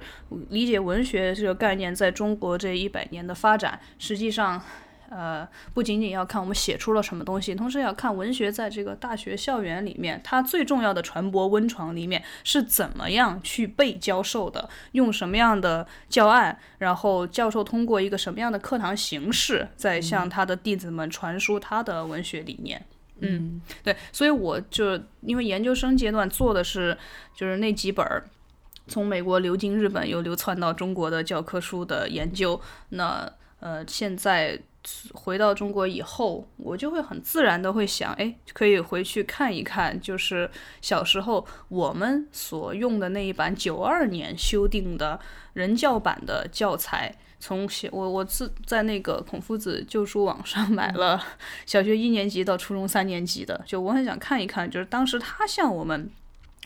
理解文学这个概念在中国这一百年的发展，实际上。呃，不仅仅要看我们写出了什么东西，同时要看文学在这个大学校园里面，它最重要的传播温床里面是怎么样去被教授的，用什么样的教案，然后教授通过一个什么样的课堂形式，在向他的弟子们传输他的文学理念。嗯，对，所以我就因为研究生阶段做的是就是那几本儿从美国流经日本又流窜到中国的教科书的研究，那呃现在。回到中国以后，我就会很自然的会想，哎，可以回去看一看，就是小时候我们所用的那一版九二年修订的人教版的教材。从小我我自在那个孔夫子旧书网上买了小学一年级到初中三年级的，就我很想看一看，就是当时他向我们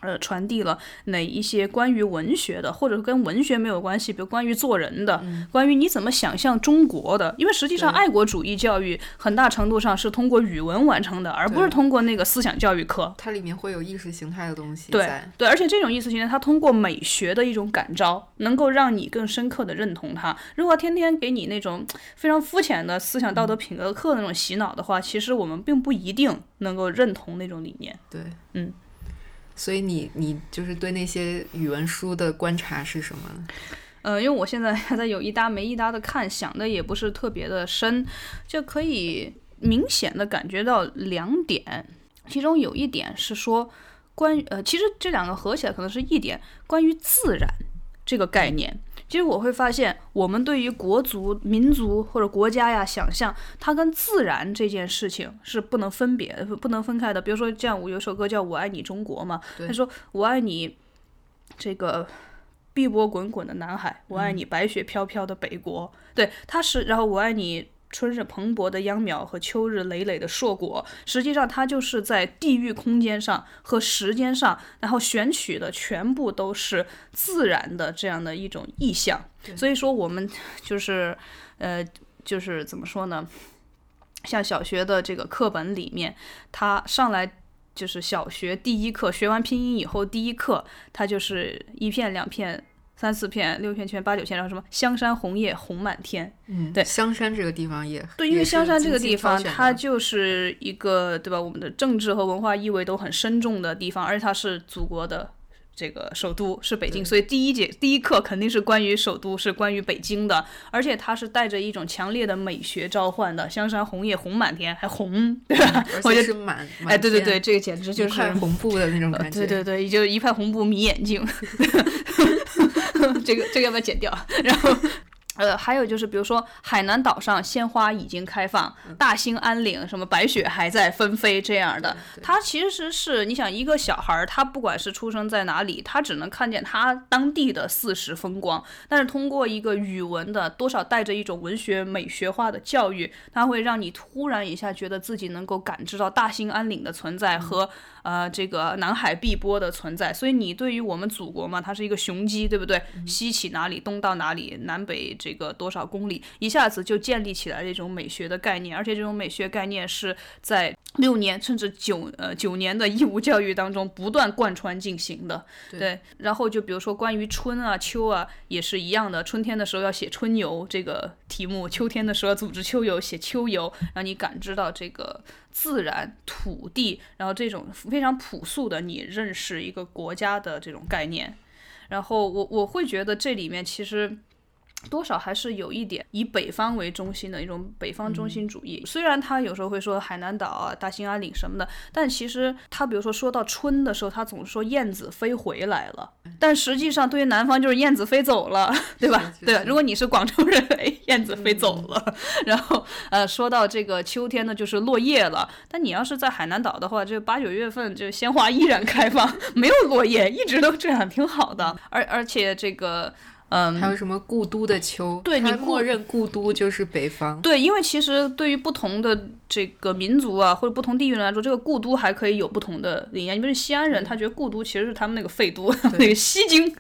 呃，传递了哪一些关于文学的，或者跟文学没有关系，比如关于做人的，关于你怎么想象中国的？因为实际上，爱国主义教育很大程度上是通过语文完成的，而不是通过那个思想教育课。它里面会有意识形态的东西。对对，而且这种意识形态，它通过美学的一种感召，能够让你更深刻的认同它。如果天天给你那种非常肤浅的思想道德品格课那种洗脑的话，其实我们并不一定能够认同那种理念。对，嗯。所以你你就是对那些语文书的观察是什么呢？呃，因为我现在还在有一搭没一搭的看，想的也不是特别的深，就可以明显的感觉到两点，其中有一点是说关于呃，其实这两个合起来可能是一点关于自然这个概念。其实我会发现，我们对于国族、民族或者国家呀，想象它跟自然这件事情是不能分别、不能分开的。比如说，这样我有首歌叫《我爱你中国》嘛，他说：“我爱你这个碧波滚滚的南海，我爱你白雪飘飘的北国。”对，他是，然后我爱你。春日蓬勃的秧苗和秋日累累的硕果，实际上它就是在地域空间上和时间上，然后选取的全部都是自然的这样的一种意象。所以说，我们就是，呃，就是怎么说呢？像小学的这个课本里面，它上来就是小学第一课，学完拼音以后第一课，它就是一片两片。三四片、六片、圈、八九片，然后什么香山红叶红满天。嗯，对，香山这个地方也对，因为香山这个地方它就是一个对吧？我们的政治和文化意味都很深重的地方，而且它是祖国的这个首都是北京，所以第一节第一课肯定是关于首都，是关于北京的，而且它是带着一种强烈的美学召唤的。香山红叶红满天，还红，对吧？而且是满，哎，对对对，这个简直就是红布的那种感觉。对对对，就一派红布迷眼睛。这个这个要不要剪掉？然后。呃，还有就是，比如说海南岛上鲜花已经开放，大兴安岭什么白雪还在纷飞这样的，它其实是你想一个小孩儿，他不管是出生在哪里，他只能看见他当地的四时风光，但是通过一个语文的多少带着一种文学美学化的教育，它会让你突然一下觉得自己能够感知到大兴安岭的存在和呃这个南海碧波的存在，所以你对于我们祖国嘛，它是一个雄鸡，对不对？西起哪里，东到哪里，南北这。这个多少公里，一下子就建立起来这种美学的概念，而且这种美学概念是在六年甚至九呃九年的义务教育当中不断贯穿进行的。对，然后就比如说关于春啊秋啊也是一样的，春天的时候要写春游这个题目，秋天的时候组织秋游写秋游，让你感知到这个自然土地，然后这种非常朴素的你认识一个国家的这种概念。然后我我会觉得这里面其实。多少还是有一点以北方为中心的一种北方中心主义。虽然他有时候会说海南岛啊、大兴安岭什么的，但其实他比如说说到春的时候，他总是说燕子飞回来了。但实际上对于南方就是燕子飞走了，对吧？对。如果你是广州人，哎，燕子飞走了。然后呃，说到这个秋天呢，就是落叶了。但你要是在海南岛的话，这八九月份这鲜花依然开放，没有落叶，一直都这样，挺好的。而而且这个。嗯，还有什么故都的秋？对你默认故都就是北方。对，因为其实对于不同的这个民族啊，或者不同地域来说，这个故都还可以有不同的理念。你比如西安人，他觉得故都其实是他们那个废都，那个西京。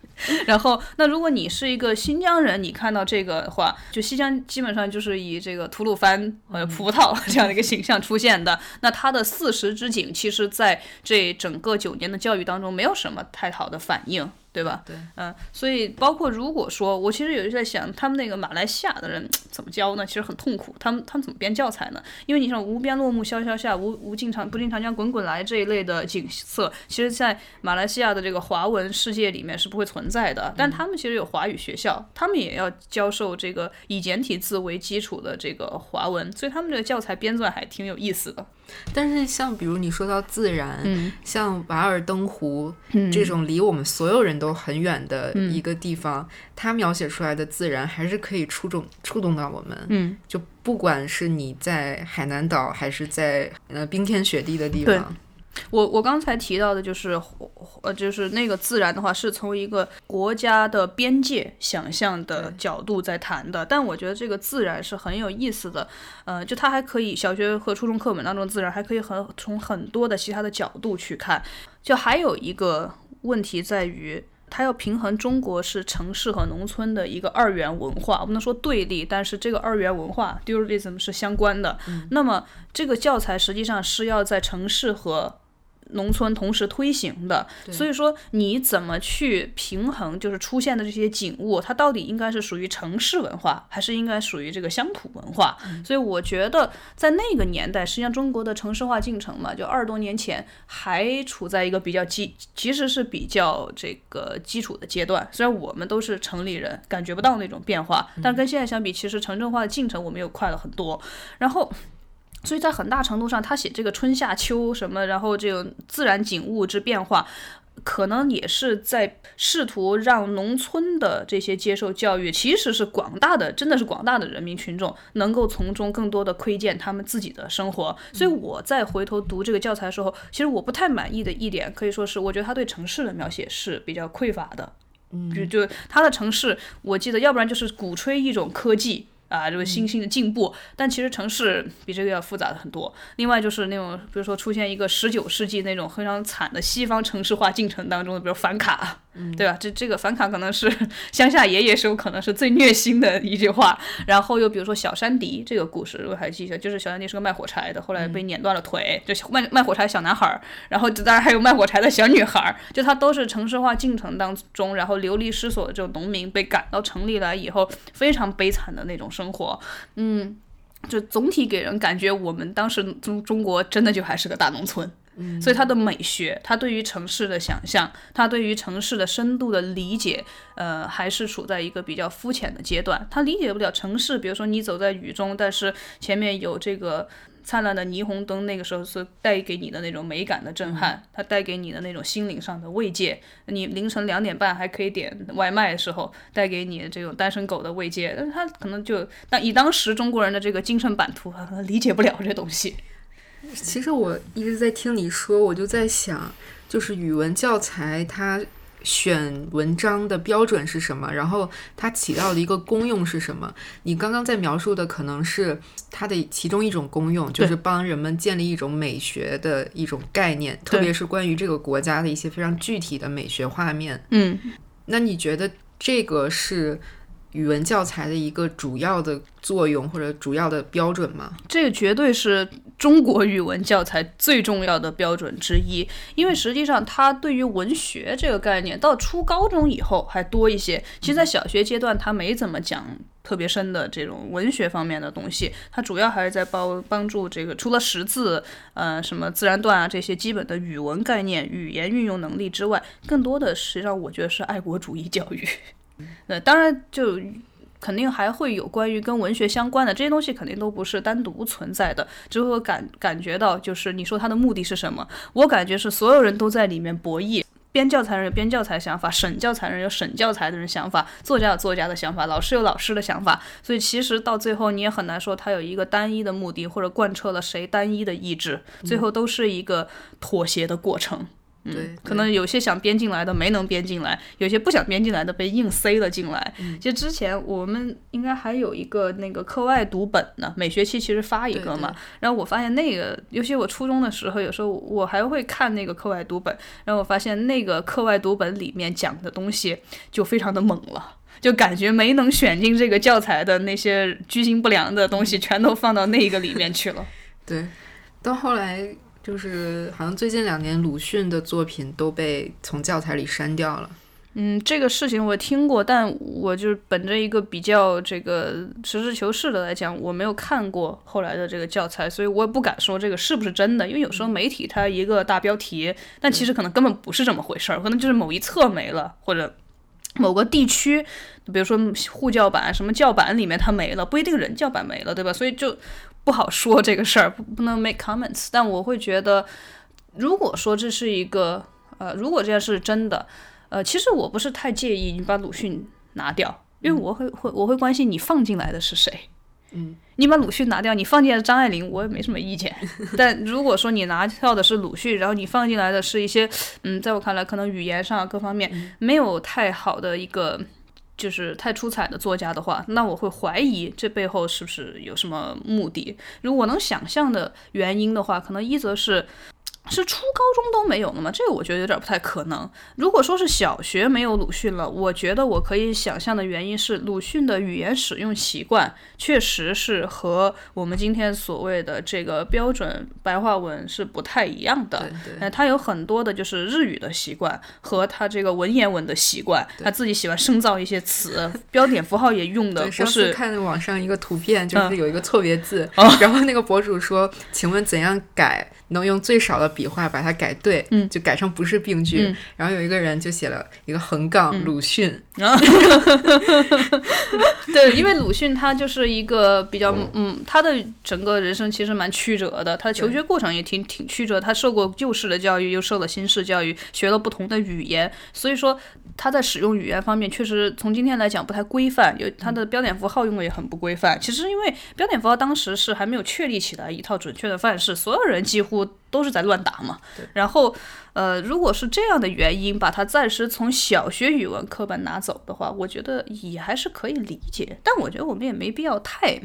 然后，那如果你是一个新疆人，你看到这个的话，就西疆基本上就是以这个吐鲁番和葡萄这样的一个形象出现的。那它的四时之景，其实在这整个九年的教育当中，没有什么太好的反应。对吧？对，嗯，所以包括如果说我其实有在想，他们那个马来西亚的人怎么教呢？其实很痛苦，他们他们怎么编教材呢？因为你像无边落木萧萧下，无无尽长不尽长江滚滚来这一类的景色，其实，在马来西亚的这个华文世界里面是不会存在的。但他们其实有华语学校，他们也要教授这个以简体字为基础的这个华文，所以他们这个教材编撰还挺有意思的。但是像比如你说到自然，像瓦尔登湖这种离我们所有人都很远的一个地方，它描写出来的自然还是可以触动触动到我们。嗯，就不管是你在海南岛，还是在呃冰天雪地的地方。我我刚才提到的就是，呃，就是那个自然的话，是从一个国家的边界想象的角度在谈的。但我觉得这个自然是很有意思的，呃，就它还可以小学和初中课本当中自然还可以很从很多的其他的角度去看。就还有一个问题在于。它要平衡中国是城市和农村的一个二元文化，不能说对立，但是这个二元文化 dualism 是相关的。那么这个教材实际上是要在城市和农村同时推行的，所以说你怎么去平衡，就是出现的这些景物，它到底应该是属于城市文化，还是应该属于这个乡土文化？所以我觉得在那个年代，实际上中国的城市化进程嘛，就二十多年前还处在一个比较基，其实是比较这个基础的阶段。虽然我们都是城里人，感觉不到那种变化，但跟现在相比，其实城镇化的进程我们又快了很多。然后。所以在很大程度上，他写这个春夏秋什么，然后这种自然景物之变化，可能也是在试图让农村的这些接受教育，其实是广大的，真的是广大的人民群众能够从中更多的窥见他们自己的生活。所以我在回头读这个教材的时候，其实我不太满意的一点，可以说是我觉得他对城市的描写是比较匮乏的。嗯，就就他的城市，我记得要不然就是鼓吹一种科技。啊，这个新兴的进步，但其实城市比这个要复杂的很多。另外就是那种，比如说出现一个十九世纪那种非常惨的西方城市化进程当中的，比如反卡。对吧？这这个反卡可能是 乡下爷爷时候可能是最虐心的一句话。然后又比如说小山迪这个故事，如果还记得，就是小山迪是个卖火柴的，后来被碾断了腿，就卖卖火柴小男孩儿。然后当然还有卖火柴的小女孩儿，就他都是城市化进程当中，然后流离失所的这种农民被赶到城里来以后，非常悲惨的那种生活。嗯，就总体给人感觉，我们当时中中国真的就还是个大农村。所以他的美学，他对于城市的想象，他对于城市的深度的理解，呃，还是处在一个比较肤浅的阶段。他理解不了城市，比如说你走在雨中，但是前面有这个灿烂的霓虹灯，那个时候是带给你的那种美感的震撼，它带给你的那种心灵上的慰藉。你凌晨两点半还可以点外卖的时候，带给你这种单身狗的慰藉，但是他可能就当以当时中国人的这个精神版图，理解不了这东西。其实我一直在听你说，我就在想，就是语文教材它选文章的标准是什么，然后它起到的一个功用是什么？你刚刚在描述的可能是它的其中一种功用，就是帮人们建立一种美学的一种概念，特别是关于这个国家的一些非常具体的美学画面。嗯，那你觉得这个是？语文教材的一个主要的作用或者主要的标准吗？这个绝对是中国语文教材最重要的标准之一，因为实际上它对于文学这个概念到初高中以后还多一些。其实，在小学阶段，它没怎么讲特别深的这种文学方面的东西，它主要还是在帮帮助这个除了识字、呃什么自然段啊这些基本的语文概念、语言运用能力之外，更多的实际上我觉得是爱国主义教育。那当然，就肯定还会有关于跟文学相关的这些东西，肯定都不是单独存在的。只会感感觉到，就是你说它的目的是什么？我感觉是所有人都在里面博弈，编教材人有编教材想法，审教材人有审教材的人想法，作家有作家的想法，老师有老师的想法。所以其实到最后，你也很难说他有一个单一的目的，或者贯彻了谁单一的意志，最后都是一个妥协的过程。对，可能有些想编进来的没能编进来，有些不想编进来的被硬塞了进来。其实之前我们应该还有一个那个课外读本呢，每学期其实发一个嘛。然后我发现那个，尤其我初中的时候，有时候我还会看那个课外读本，然后我发现那个课外读本里面讲的东西就非常的猛了，就感觉没能选进这个教材的那些居心不良的东西，全都放到那个里面去了。对，到后来。就是好像最近两年鲁迅的作品都被从教材里删掉了。嗯，这个事情我听过，但我就本着一个比较这个实事求是的来讲，我没有看过后来的这个教材，所以我也不敢说这个是不是真的。因为有时候媒体它一个大标题，但其实可能根本不是这么回事儿，可能就是某一册没了，或者某个地区，比如说沪教版什么教版里面它没了，不一定人教版没了，对吧？所以就。不好说这个事儿，不不能 make comments。但我会觉得，如果说这是一个，呃，如果这件事真的，呃，其实我不是太介意你把鲁迅拿掉，因为我会会我会关心你放进来的是谁。嗯，你把鲁迅拿掉，你放进来张爱玲，我也没什么意见。但如果说你拿掉的是鲁迅，然后你放进来的是一些，嗯，在我看来，可能语言上各方面没有太好的一个。就是太出彩的作家的话，那我会怀疑这背后是不是有什么目的。如果能想象的原因的话，可能一则是是初高中都没有了吗？这个我觉得有点不太可能。如果说是小学没有鲁迅了，我觉得我可以想象的原因是鲁迅的语言使用习惯确实是和我们今天所谓的这个标准白话文是不太一样的。对呃，他有很多的就是日语的习惯和他这个文言文的习惯，他自己喜欢生造一些词，标点符号也用的对，不上次是。看网上一个图片，就嗯是有一个错别字，哦然后那个博主说：“请问怎样改能用最少的笔画把它改对？嗯。就改成不是病句。嗯。然后有一个人就写了一个横杠、鲁迅，对，因为鲁迅他就是一个比较，嗯，他的整个人生其实蛮曲折的，他的求学过程也挺挺曲折，他受过旧式的教育，又受了新式教育，学了不同的语言，所以说他在使用语言方面确实从今天来讲不太规范，有它的标点符号用的也很不规范。其实因为标点符号当时是还没有确立起来一套准确的范式，所有人几乎都是在乱打嘛。然后，呃，如果是这样的原因，把它暂时从小学语文课本拿走的话，我觉得也还是可以理解。但我觉得我们也没必要太。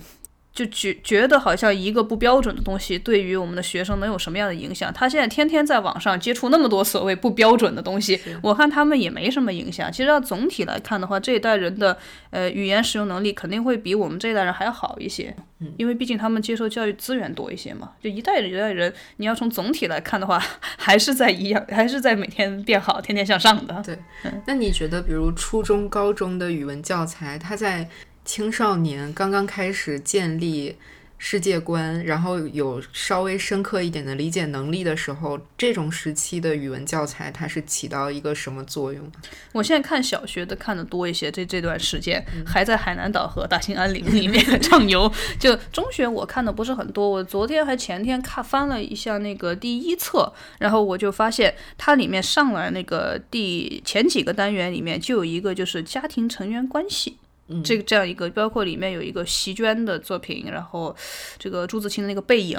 就觉觉得好像一个不标准的东西对于我们的学生能有什么样的影响？他现在天天在网上接触那么多所谓不标准的东西，我看他们也没什么影响。其实要总体来看的话，这一代人的呃语言使用能力肯定会比我们这一代人还要好一些，因为毕竟他们接受教育资源多一些嘛。就一代人一代人，你要从总体来看的话，还是在一样，还是在每天变好，天天向上的。对那你觉得，比如初中、高中的语文教材，它在青少年刚刚开始建立世界观，然后有稍微深刻一点的理解能力的时候，这种时期的语文教材，它是起到一个什么作用？我现在看小学的看的多一些，这这段时间还在海南岛和大兴安岭里面畅游。就中学我看的不是很多，我昨天还前天看翻了一下那个第一册，然后我就发现它里面上来那个第前几个单元里面就有一个就是家庭成员关系。这个这样一个，包括里面有一个席绢的作品，然后这个朱自清的那个背影，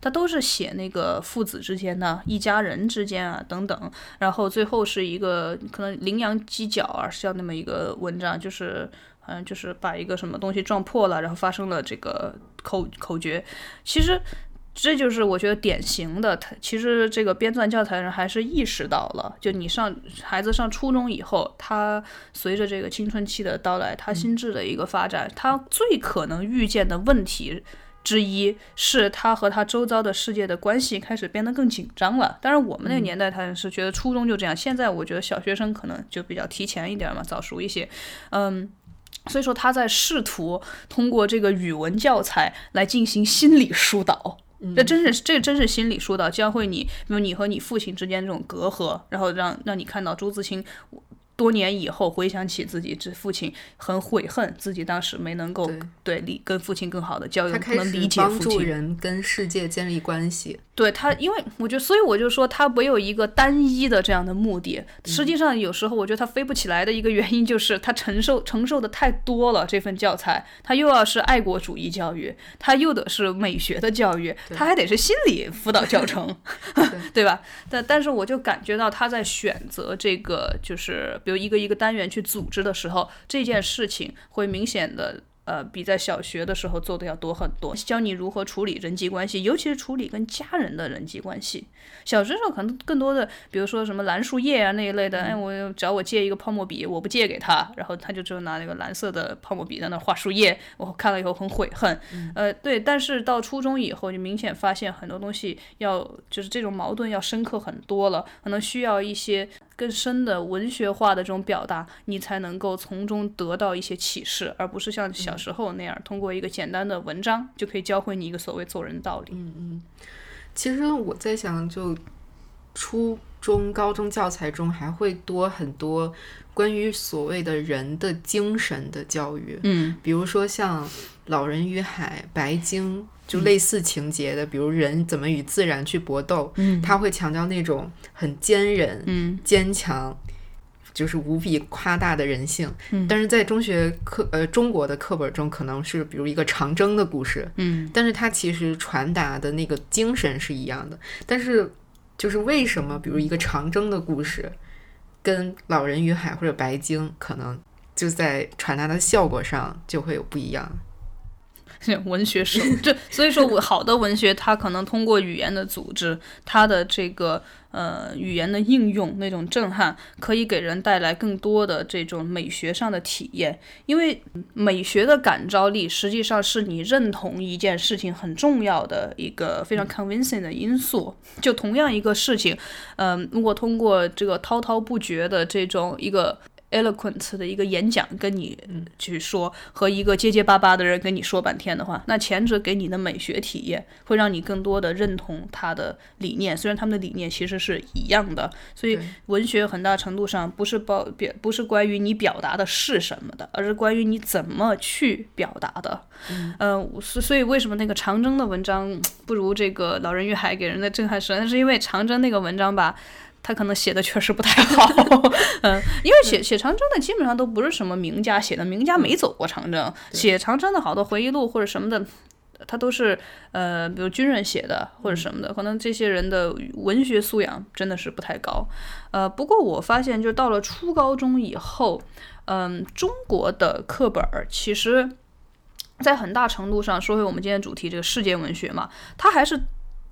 他都是写那个父子之间的、一家人之间啊等等。然后最后是一个可能羚羊犄角啊，是叫那么一个文章，就是嗯，就是把一个什么东西撞破了，然后发生了这个口口诀。其实这就是我觉得典型的，他其实这个编撰教材人还是意识到了，就你上孩子上初中以后，他随着这个青春期的到来，他心智的一个发展，他最可能遇见的问题。之一是他和他周遭的世界的关系开始变得更紧张了。当然，我们那个年代他是觉得初中就这样，现在我觉得小学生可能就比较提前一点嘛，早熟一些。嗯，所以说他在试图通过这个语文教材来进行心理疏导。这真是这真是心理疏导，教会你，比如你和你父亲之间这种隔阂，然后让让你看到朱自清多年以后回想起自己这父亲，很悔恨自己当时没能够对对理跟父亲更好的交流，他开不能理解父亲。人跟世界建立关系。对他，因为我觉得，所以我就说他没有一个单一的这样的目的。实际上，有时候我觉得他飞不起来的一个原因就是他承受承受的太多了。这份教材，他又要是爱国主义教育，他又得是美学的教育，他还得是心理辅导教程，对吧？但但是我就感觉到他在选择这个，就是比如一个一个单元去组织的时候，这件事情会明显的。呃，比在小学的时候做的要多很多，教你如何处理人际关系，尤其是处理跟家人的人际关系。小学时候可能更多的，比如说什么蓝树叶啊那一类的，哎，我找我借一个泡沫笔，我不借给他，然后他就只有拿那个蓝色的泡沫笔在那画树叶，我看了以后很悔恨。呃，对，但是到初中以后就明显发现很多东西要就是这种矛盾要深刻很多了，可能需要一些更深的文学化的这种表达，你才能够从中得到一些启示，而不是像小时候那样通过一个简单的文章就可以教会你一个所谓做人的道理。嗯嗯。其实我在想，就初中、高中教材中还会多很多关于所谓的人的精神的教育，嗯。比如说像《老人与海》《白鲸》，就类似情节的，比如人怎么与自然去搏斗，嗯他会强调那种很坚韧、嗯坚强。就是无比夸大的人性，嗯但是在中学课呃中国的课本中，可能是比如一个长征的故事，嗯但是它其实传达的那个精神是一样的。但是，就是为什么，比如一个长征的故事，跟《老人与海》或者《白鲸》，可能就在传达的效果上就会有不一样。文学手，这所以说，我好的文学，它可能通过语言的组织，它的这个呃语言的应用，那种震撼，可以给人带来更多的这种美学上的体验。因为美学的感召力，实际上是你认同一件事情很重要的一个非常 convincing 的因素。就同样一个事情，嗯，如果通过这个滔滔不绝的这种一个。Eloquent 的一个演讲跟你去说，和一个结结巴巴的人跟你说半天的话，那前者给你的美学体验会让你更多的认同他的理念，虽然他们的理念其实是一样的。所以文学很大程度上不是包表不是关于你表达的是什么的，而是关于你怎么去表达的。嗯，所所以为什么那个长征的文章不如这个老人与海给人的震撼深？那是因为长征那个文章吧。他可能写的确实不太好，嗯，因为写写长征的基本上都不是什么名家写的，名家没走过长征，写长征的好多回忆录或者什么的，他都是呃，比如军人写的或者什么的，可能这些人的文学素养真的是不太高，呃，不过我发现就到了初高中以后，嗯，中国的课本儿其实，在很大程度上说回我们今天主题这个世界文学嘛，它还是。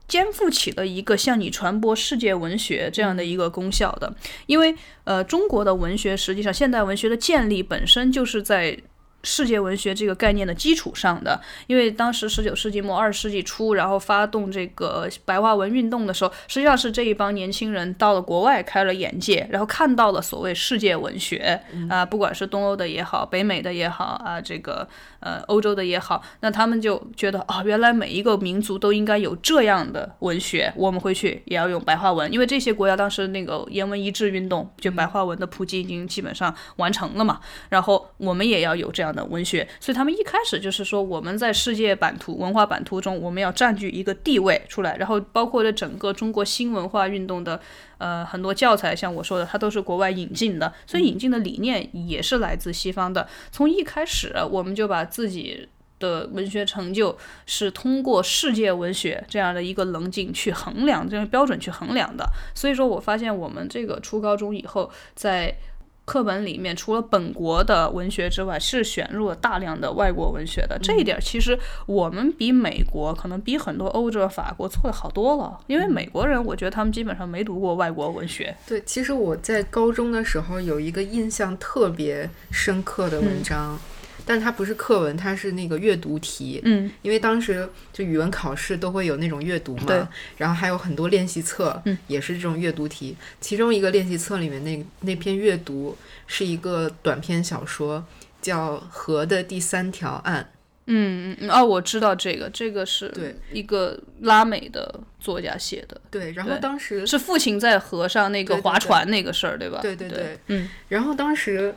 肩负起了一个向你传播世界文学这样的一个功效的，因为呃，中国的文学实际上现代文学的建立本身就是在。世界文学这个概念的基础上的，因为当时十九世纪末二十世纪初，然后发动这个白话文运动的时候，实际上是这一帮年轻人到了国外开了眼界，然后看到了所谓世界文学啊，不管是东欧的也好，北美的也好啊，这个呃欧洲的也好，那他们就觉得啊，原来每一个民族都应该有这样的文学，我们回去也要用白话文，因为这些国家当时那个言文一致运动，就白话文的普及已经基本上完成了嘛，然后我们也要有这样。的文学，所以他们一开始就是说，我们在世界版图、文化版图中，我们要占据一个地位出来。然后，包括这整个中国新文化运动的，呃，很多教材，像我说的，它都是国外引进的，所以引进的理念也是来自西方的。从一开始，我们就把自己的文学成就是通过世界文学这样的一个棱镜去衡量，这样标准去衡量的。所以说我发现，我们这个初高中以后在。课本里面除了本国的文学之外，是选入了大量的外国文学的。这一点其实我们比美国，可能比很多欧洲、法国做的好多了。因为美国人，我觉得他们基本上没读过外国文学。对，其实我在高中的时候有一个印象特别深刻的文章。但它不是课文，它是那个阅读题。嗯，因为当时就语文考试都会有那种阅读嘛，然后还有很多练习册，嗯也是这种阅读题。其中一个练习册里面那那篇阅读是一个短篇小说，叫《河的第三条岸》。嗯嗯哦，我知道这个，这个是对一个拉美的作家写的。对，然后当时是父亲在河上那个划船那个事儿，对吧？对对对，嗯，然后当时。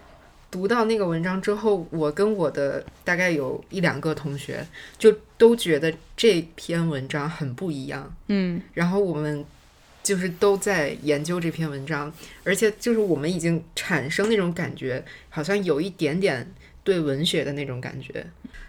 读到那个文章之后，我跟我的大概有一两个同学就都觉得这篇文章很不一样。嗯，然后我们就是都在研究这篇文章，而且就是我们已经产生那种感觉，好像有一点点对文学的那种感觉。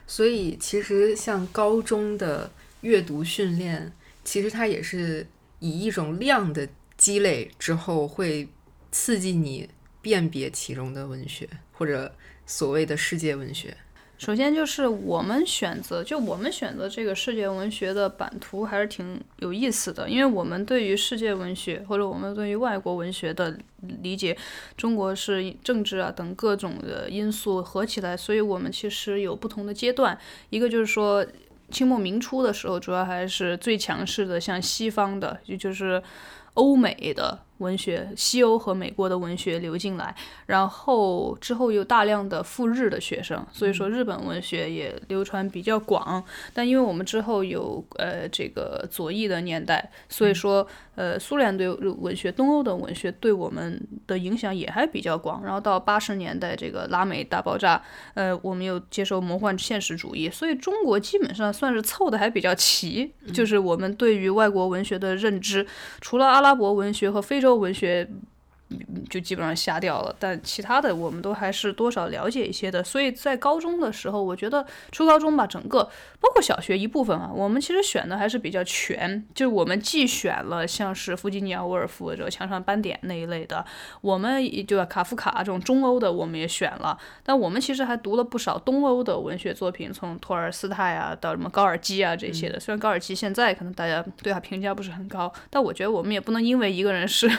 所以其实像高中的阅读训练，其实它也是以一种量的积累之后会刺激你。辨别其中的文学，或者所谓的世界文学。首先就是我们选择，就我们选择这个世界文学的版图还是挺有意思的，因为我们对于世界文学或者我们对于外国文学的理解，中国是政治啊等各种的因素合起来，所以我们其实有不同的阶段。一个就是说，清末明初的时候，主要还是最强势的，像西方的，也就是欧美的。文学，西欧和美国的文学流进来，然后之后有大量的赴日的学生，所以说日本文学也流传比较广。但因为我们之后有呃这个左翼的年代，所以说呃苏联对文学、东欧的文学对我们的影响也还比较广。然后到八十年代这个拉美大爆炸，呃我们又接受魔幻现实主义，所以中国基本上算是凑的还比较齐。就是我们对于外国文学的认知，除了阿拉伯文学和非洲。文学就基本上瞎掉了。但其他的我们都还是多少了解一些的。所以在高中的时候，我觉得初高中吧，整个包括小学一部分啊，我们其实选的还是比较全。就是我们既选了像是弗吉尼亚·沃尔夫这个墙上斑点那一类的，我们就卡夫卡这种中欧的我们也选了。但我们其实还读了不少东欧的文学作品，从托尔斯泰啊到什么高尔基啊这些的。虽然高尔基现在可能大家对他评价不是很高，但我觉得我们也不能因为一个人是。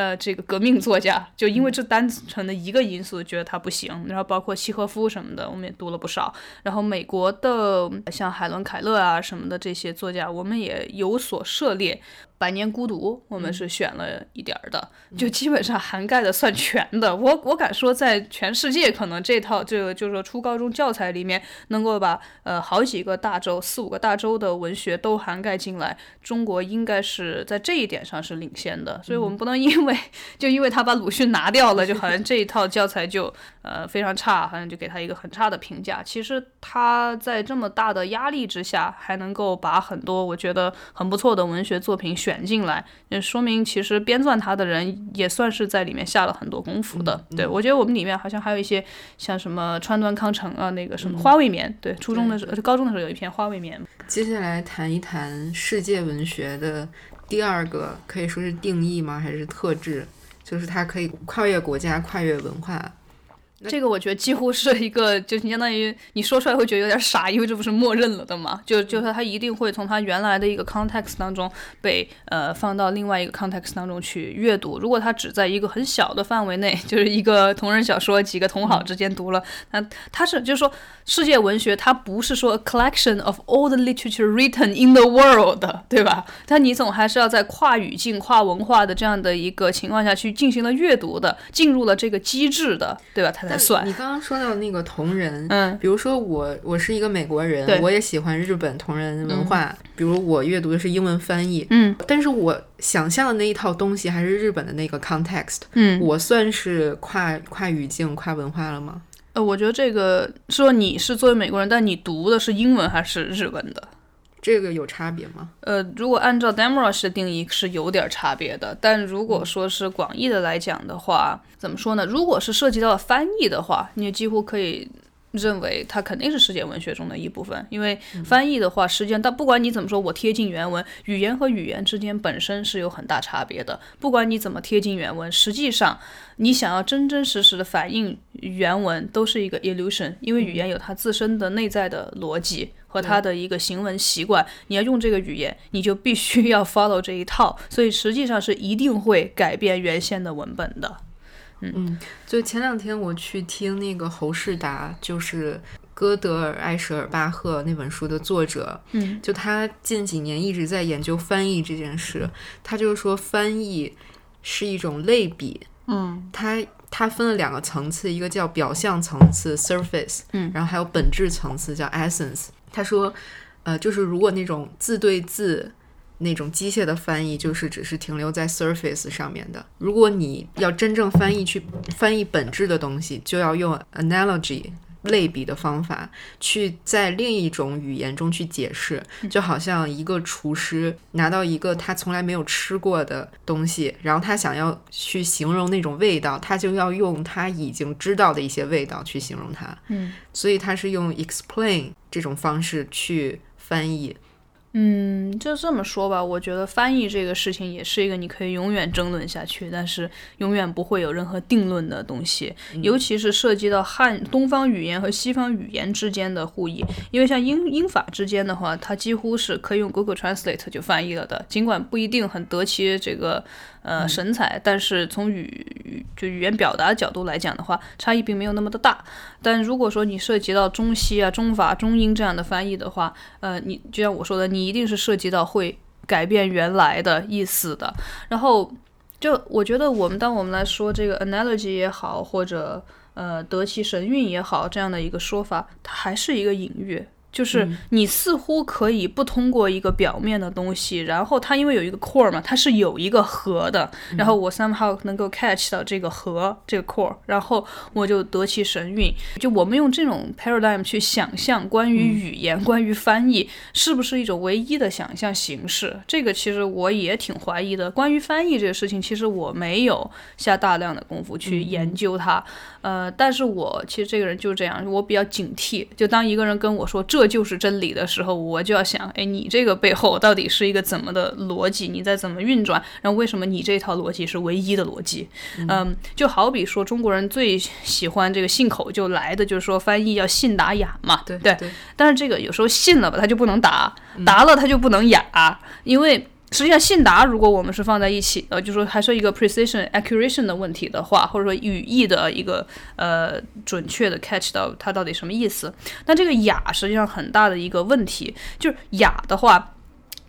呃，这个革命作家，就因为这单纯的一个因素，觉得他不行。然后包括契诃夫什么的，我们也读了不少。然后美国的像海伦·凯勒啊什么的这些作家，我们也有所涉猎。百年孤独，我们是选了一点儿的，就基本上涵盖的算全的。我我敢说，在全世界可能这套这个就是说初高中教材里面，能够把呃好几个大洲、四五个大洲的文学都涵盖进来，中国应该是在这一点上是领先的。所以我们不能因为就因为他把鲁迅拿掉了，就好像这一套教材就呃非常差，好像就给他一个很差的评价。其实他在这么大的压力之下，还能够把很多我觉得很不错的文学作品选。选进来，也说明其实编撰它的人也算是在里面下了很多功夫的。对我觉得我们里面好像还有一些像什么川端康成啊，那个什么花未眠。对，初中的时候、高中的时候有一篇花未眠。接下来谈一谈世界文学的第二个，可以说是定义吗？还是特质？就是它可以跨越国家、跨越文化。这个我觉得几乎是一个，就是相当于你说出来会觉得有点傻，因为这不是默认了的嘛？就就是他一定会从他原来的一个 context 当中被呃放到另外一个 context 当中去阅读。如果他只在一个很小的范围内，就是一个同人小说，几个同好之间读了，那他是就是说世界文学，它不是说 a collection of all the literature written in the world，对吧？但你总还是要在跨语境、跨文化的这样的一个情况下去进行了阅读的，进入了这个机制的，对吧？他。你刚刚说到那个同人，嗯，比如说我我是一个美国人，我也喜欢日本同人文化，比如我阅读的是英文翻译，嗯，但是我想象的那一套东西还是日本的那个 context，嗯，我算是跨跨语境、跨文化了吗？呃，我觉得这个说你是作为美国人，但你读的是英文还是日文的？这个有差别吗？呃，如果按照 Demrush 的定义是有点差别的，但如果说是广义的来讲的话，怎么说呢？如果是涉及到翻译的话，你几乎可以。认为它肯定是世界文学中的一部分，因为翻译的话，实际上，但不管你怎么说，我贴近原文，语言和语言之间本身是有很大差别的。不管你怎么贴近原文，实际上你想要真真实实的反映原文，都是一个 illusion，因为语言有它自身的内在的逻辑和它的一个行文习惯。你要用这个语言，你就必须要 follow 这一套，所以实际上是一定会改变原先的文本的。嗯，就前两天我去听那个侯世达，就是歌德尔艾舍尔巴赫那本书的作者，嗯，就他近几年一直在研究翻译这件事，他就是说翻译是一种类比，嗯，他他分了两个层次，一个叫表象层次 （surface），嗯，然后还有本质层次叫 essence。他说，呃，就是如果那种字对字。那种机械的翻译就是只是停留在 surface 上面的。如果你要真正翻译去翻译本质的东西，就要用 analogy 类比的方法去在另一种语言中去解释。就好像一个厨师拿到一个他从来没有吃过的东西，然后他想要去形容那种味道，他就要用他已经知道的一些味道去形容它。嗯，所以他是用 explain 这种方式去翻译。嗯，就这么说吧，我觉得翻译这个事情也是一个你可以永远争论下去，但是永远不会有任何定论的东西。尤其是涉及到汉东方语言和西方语言之间的互译，因为像英英法之间的话，它几乎是可以用 Google Translate 就翻译了的，尽管不一定很得其这个。呃，神采，但是从语就语言表达角度来讲的话，差异并没有那么的大。但如果说你涉及到中西啊、中法、中英这样的翻译的话，呃，你就像我说的，你一定是涉及到会改变原来的意思的。然后，就我觉得我们当我们来说这个 analogy 也好，或者呃得其神韵也好这样的一个说法，它还是一个隐喻。就是你似乎可以不通过一个表面的东西，然后它因为有一个 core 嘛，它是有一个核的，然后我 somehow 能够 catch 到这个核这个 core，然后我就得其神韵。就我们用这种 paradigm 去想象关于语言、关于翻译，是不是一种唯一的想象形式？这个其实我也挺怀疑的。关于翻译这个事情，其实我没有下大量的功夫去研究它。呃，但是我其实这个人就是这样，我比较警惕。就当一个人跟我说这就是真理的时候，我就要想，哎，你这个背后到底是一个怎么的逻辑？你在怎么运转？然后为什么你这套逻辑是唯一的逻辑？嗯，就好比说中国人最喜欢这个信口就来的，就是说翻译要信达雅嘛。对对。但是这个有时候信了吧，他就不能达；达了他就不能雅，因为。实际上，信达如果我们是放在一起，呃，就说还是一个 precision accuracy 的问题的话，或者说语义的一个呃准确的 catch 到它到底什么意思。那这个雅实际上很大的一个问题，就是雅的话，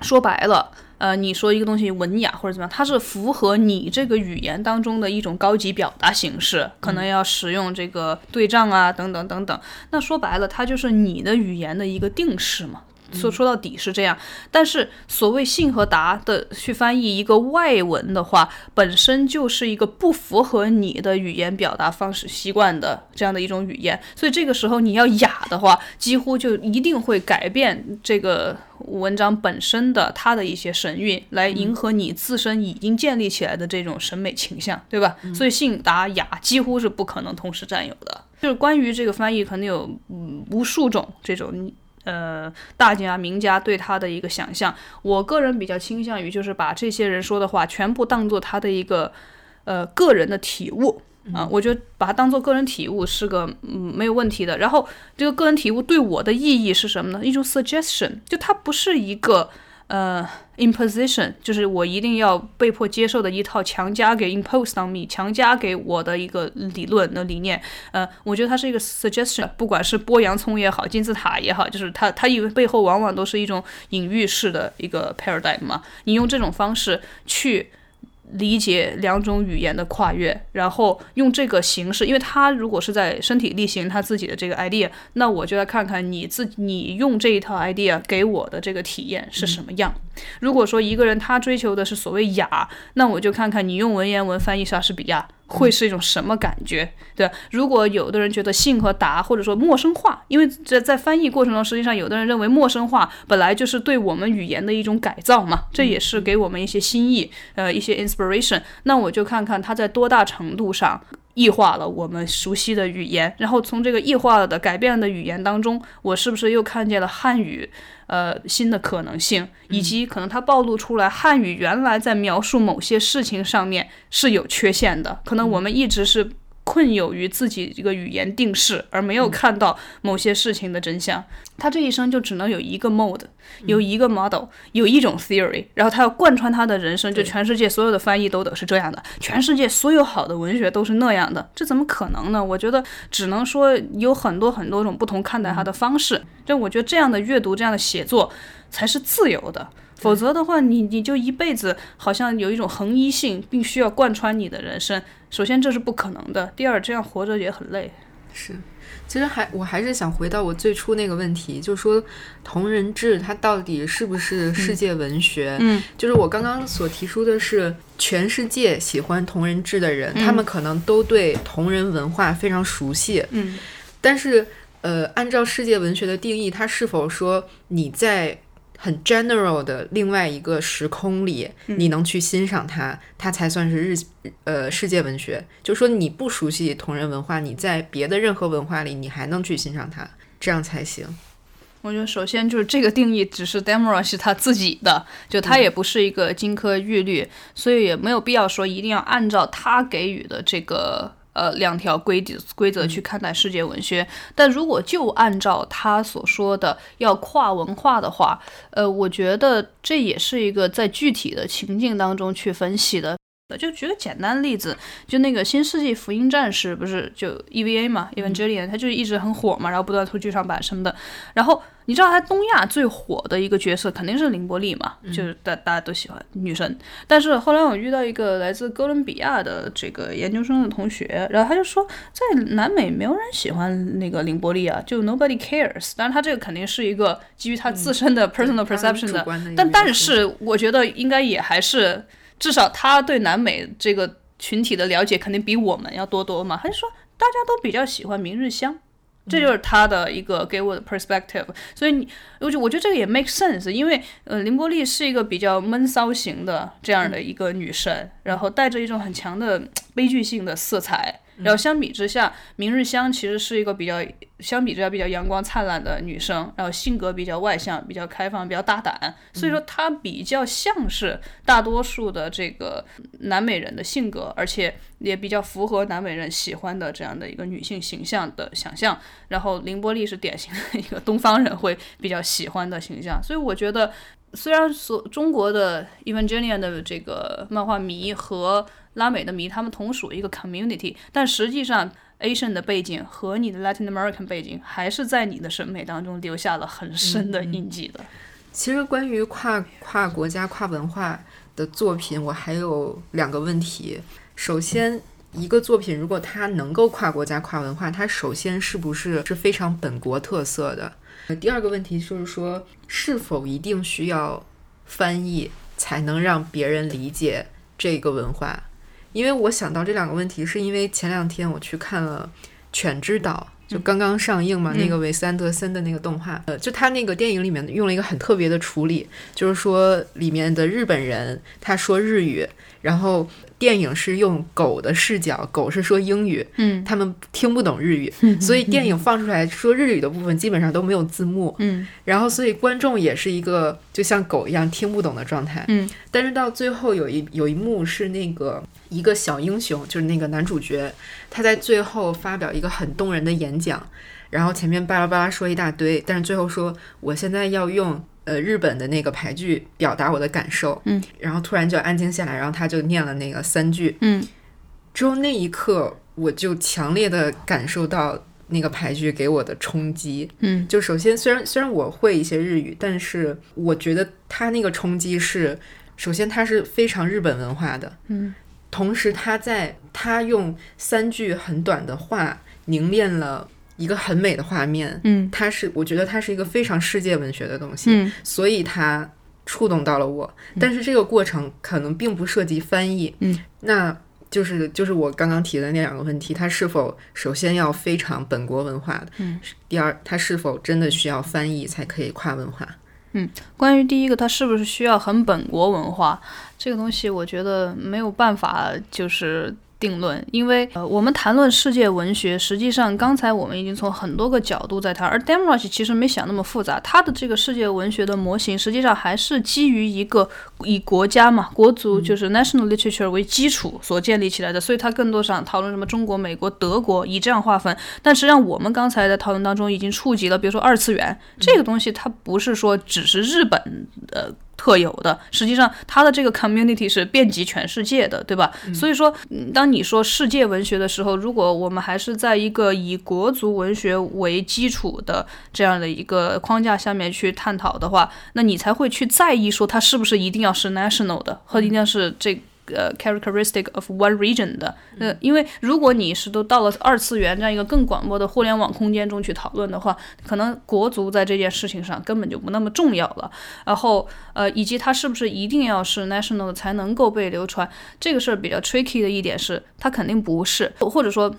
说白了，呃，你说一个东西文雅或者怎么样，它是符合你这个语言当中的一种高级表达形式，可能要使用这个对仗啊，等等等等。那说白了，它就是你的语言的一个定式嘛。说说到底是这样，但是所谓信和达的去翻译一个外文的话，本身就是一个不符合你的语言表达方式习惯的这样的一种语言，所以这个时候你要雅的话，几乎就一定会改变这个文章本身的它的一些神韵，来迎合你自身已经建立起来的这种审美倾向，对吧？所以信达雅几乎是不可能同时占有的。就是关于这个翻译，可能有嗯无数种这种。呃，大家名家对他的一个想象，我个人比较倾向于就是把这些人说的话全部当做他的一个呃个人的体悟啊，我觉得把它当做个人体悟是个嗯没有问题的。然后这个个人体悟对我的意义是什么呢？一种 suggestion，就它不是一个。呃，imposition 就是我一定要被迫接受的一套强加给 impose on me 强加给我的一个理论的理念。呃，我觉得它是一个 suggestion，不管是剥洋葱也好，金字塔也好，就是它它以为背后往往都是一种隐喻式的一个 paradigm 嘛。你用这种方式去。理解两种语言的跨越，然后用这个形式，因为他如果是在身体力行他自己的这个 idea，那我就来看看你自你用这一套 idea 给我的这个体验是什么样。如果说一个人他追求的是所谓雅，那我就看看你用文言文翻译莎士比亚。会是一种什么感觉？对，如果有的人觉得信和达或者说陌生化，因为在在翻译过程中，实际上有的人认为陌生化本来就是对我们语言的一种改造嘛，这也是给我们一些新意，呃，一些 inspiration。那我就看看它在多大程度上。异化了我们熟悉的语言，然后从这个异化了的改变的语言当中，我是不是又看见了汉语，呃，新的可能性，以及可能它暴露出来汉语原来在描述某些事情上面是有缺陷的，可能我们一直是。困囿于自己这个语言定式，而没有看到某些事情的真相。他这一生就只能有一个 mode，有一个 model，有一种 theory，然后他要贯穿他的人生，就全世界所有的翻译都得是这样的，全世界所有好的文学都是那样的，这怎么可能呢？我觉得只能说有很多很多种不同看待他的方式。就我觉得这样的阅读，这样的写作才是自由的。否则的话，你你就一辈子好像有一种恒一性，并需要贯穿你的人生。首先这是不可能的，第二这样活着也很累。是，其实还我还是想回到我最初那个问题，就是说同人志它到底是不是世界文学？嗯，就是我刚刚所提出的是，全世界喜欢同人志的人，他们可能都对同人文化非常熟悉。嗯，但是呃，按照世界文学的定义，它是否说你在很 general 的另外一个时空里，你能去欣赏它，它才算是日呃世界文学。就说你不熟悉同人文化，你在别的任何文化里，你还能去欣赏它，这样才行。我觉得首先就是这个定义只是 Demora 是他自己的，就他也不是一个金科玉律，所以也没有必要说一定要按照他给予的这个。呃，两条规则规则去看待世界文学，但如果就按照他所说的要跨文化的话，呃，我觉得这也是一个在具体的情境当中去分析的。就举个简单例子，就那个《新世纪福音战士》不是就 EVA 嘛，Evangelion，它就一直很火嘛，然后不断出剧场版什么的。然后你知道，它东亚最火的一个角色肯定是凌波丽嘛，就是大大家都喜欢女神。但是后来我遇到一个来自哥伦比亚的这个研究生的同学，然后他就说，在南美没有人喜欢那个凌波丽啊，就 nobody cares。当然，他这个肯定是一个基于他自身的 personal perception 的，但但是我觉得应该也还是。至少他对南美这个群体的了解肯定比我们要多多嘛。他就说大家都比较喜欢明日香，这就是他的一个给我的 perspective。所以你，我就我觉得这个也 make sense，因为呃，林波丽是一个比较闷骚型的这样的一个女神，然后带着一种很强的悲剧性的色彩。然后相比之下，明日香其实是一个比较相比之下比较阳光灿烂的女生，然后性格比较外向、比较开放、比较大胆，所以说她比较像是大多数的这个南美人的性格，而且也比较符合南美人喜欢的这样的一个女性形象的想象。然后凌波丽是典型的一个东方人会比较喜欢的形象，所以我觉得虽然所中国的 Evangelion 的这个漫画迷和拉美的迷，他们同属一个 community，但实际上 Asian 的背景和你的 Latin American 背景还是在你的审美当中留下了很深的印记的。其实关于跨跨国家、跨文化的作品，我还有两个问题。首先，一个作品如果它能够跨国家、跨文化，它首先是不是是非常本国特色的？第二个问题就是说，是否一定需要翻译才能让别人理解这个文化？因为我想到这两个问题，是因为前两天我去看了《犬之岛》，就刚刚上映嘛，那个韦斯安德森的那个动画，呃，就他那个电影里面用了一个很特别的处理，就是说里面的日本人他说日语，然后。电影是用狗的视角，狗是说英语，嗯，他们听不懂日语，所以电影放出来说日语的部分基本上都没有字幕，嗯，然后所以观众也是一个就像狗一样听不懂的状态，嗯，但是到最后有一有一幕是那个一个小英雄，就是那个男主角，他在最后发表一个很动人的演讲，然后前面巴拉巴拉说一大堆，但是最后说我现在要用。呃，日本的那个牌句表达我的感受，嗯，然后突然就安静下来，然后他就念了那个三句，嗯，之后那一刻我就强烈的感受到那个牌句给我的冲击，嗯，就首先虽然虽然我会一些日语，但是我觉得他那个冲击是，首先他是非常日本文化的，嗯，同时他在他用三句很短的话凝练了。一个很美的画面，嗯，它是我觉得它是一个非常世界文学的东西，嗯，所以它触动到了我。但是这个过程可能并不涉及翻译，嗯，那就是就是我刚刚提的那两个问题：它是否首先要非常本国文化的？嗯，第二，它是否真的需要翻译才可以跨文化？嗯，关于第一个，它是不是需要很本国文化这个东西，我觉得没有办法，就是。定论，因为呃，我们谈论世界文学，实际上刚才我们已经从很多个角度在谈，而 Damrosch 其实没想那么复杂，他的这个世界文学的模型，实际上还是基于一个以国家嘛，国族就是 national literature 为基础所建立起来的，所以它更多上讨论什么中国、美国、德国，以这样划分。但实际上我们刚才在讨论当中已经触及了，比如说二次元这个东西，它不是说只是日本呃。特有的，实际上它的这个 community 是遍及全世界的，对吧？所以说，当你说世界文学的时候，如果我们还是在一个以国族文学为基础的这样的一个框架下面去探讨的话，那你才会去在意说它是不是一定要是 national 的，和一定要是这。呃，characteristic of one region 的，呃，因为如果你是都到了二次元这样一个更广阔的互联网空间中去讨论的话，可能国足在这件事情上根本就不那么重要了。然后，呃，以及它是不是一定要是 national 才能够被流传，这个事儿比较 tricky 的一点是，它肯定不是，或者说。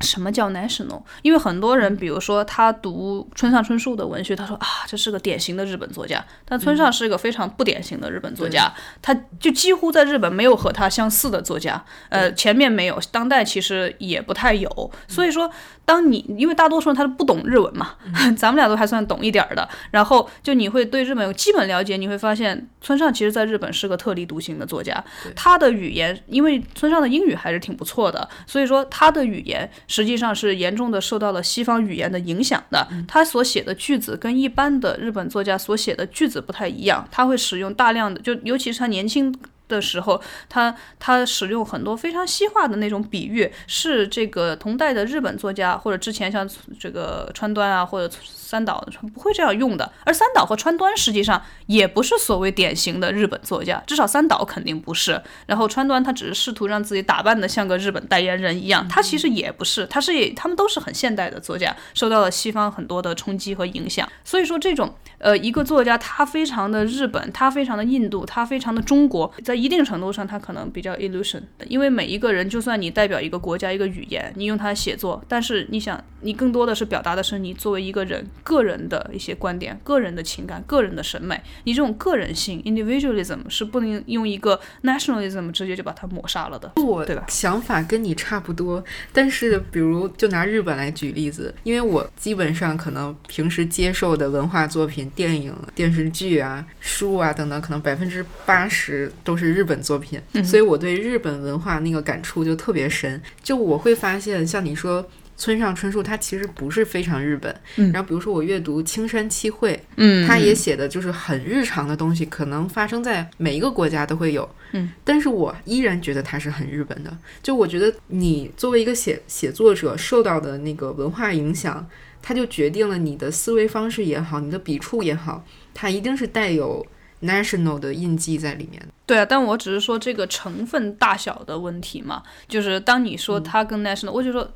什么叫 national？因为很多人，比如说他读村上春树的文学，他说啊，这是个典型的日本作家。但村上是一个非常不典型的日本作家，他就几乎在日本没有和他相似的作家。呃，前面没有，当代其实也不太有。所以说。当你因为大多数人他不懂日文嘛，咱们俩都还算懂一点儿的，然后就你会对日本有基本了解，你会发现村上其实在日本是个特立独行的作家，他的语言因为村上的英语还是挺不错的，所以说他的语言实际上是严重的受到了西方语言的影响的，他所写的句子跟一般的日本作家所写的句子不太一样，他会使用大量的就尤其是他年轻。的时候，他他使用很多非常西化的那种比喻，是这个同代的日本作家或者之前像这个川端啊或者三岛不会这样用的。而三岛和川端实际上也不是所谓典型的日本作家，至少三岛肯定不是。然后川端他只是试图让自己打扮的像个日本代言人一样，他其实也不是，他是他们都是很现代的作家，受到了西方很多的冲击和影响。所以说这种呃一个作家他非常的日本，他非常的印度，他非常的中国，在一定程度上，他可能比较 illusion，因为每一个人，就算你代表一个国家、一个语言，你用它写作，但是你想，你更多的是表达的是你作为一个人个人的一些观点、个人的情感、个人的审美。你这种个人性 individualism 是不能用一个 nationalism 直接就把它抹杀了的。我对吧想法跟你差不多，但是比如就拿日本来举例子，因为我基本上可能平时接受的文化作品、电影、电视剧啊、书啊等等，可能百分之八十都是日本作品，所以我对日本文化那个感触就特别深。就我会发现，像你说。村上春树他其实不是非常日本，嗯然后比如说我阅读青山七惠，嗯他也写的就是很日常的东西，可能发生在每一个国家都会有。嗯，但是我依然觉得它是很日本的。就我觉得你作为一个写写作者受到的那个文化影响，它就决定了你的思维方式也好，你的笔触也好，它一定是带有 national 的印记在里面的。对啊，但我只是说这个成分大小的问题嘛，就是当你说它跟 national，、我就说。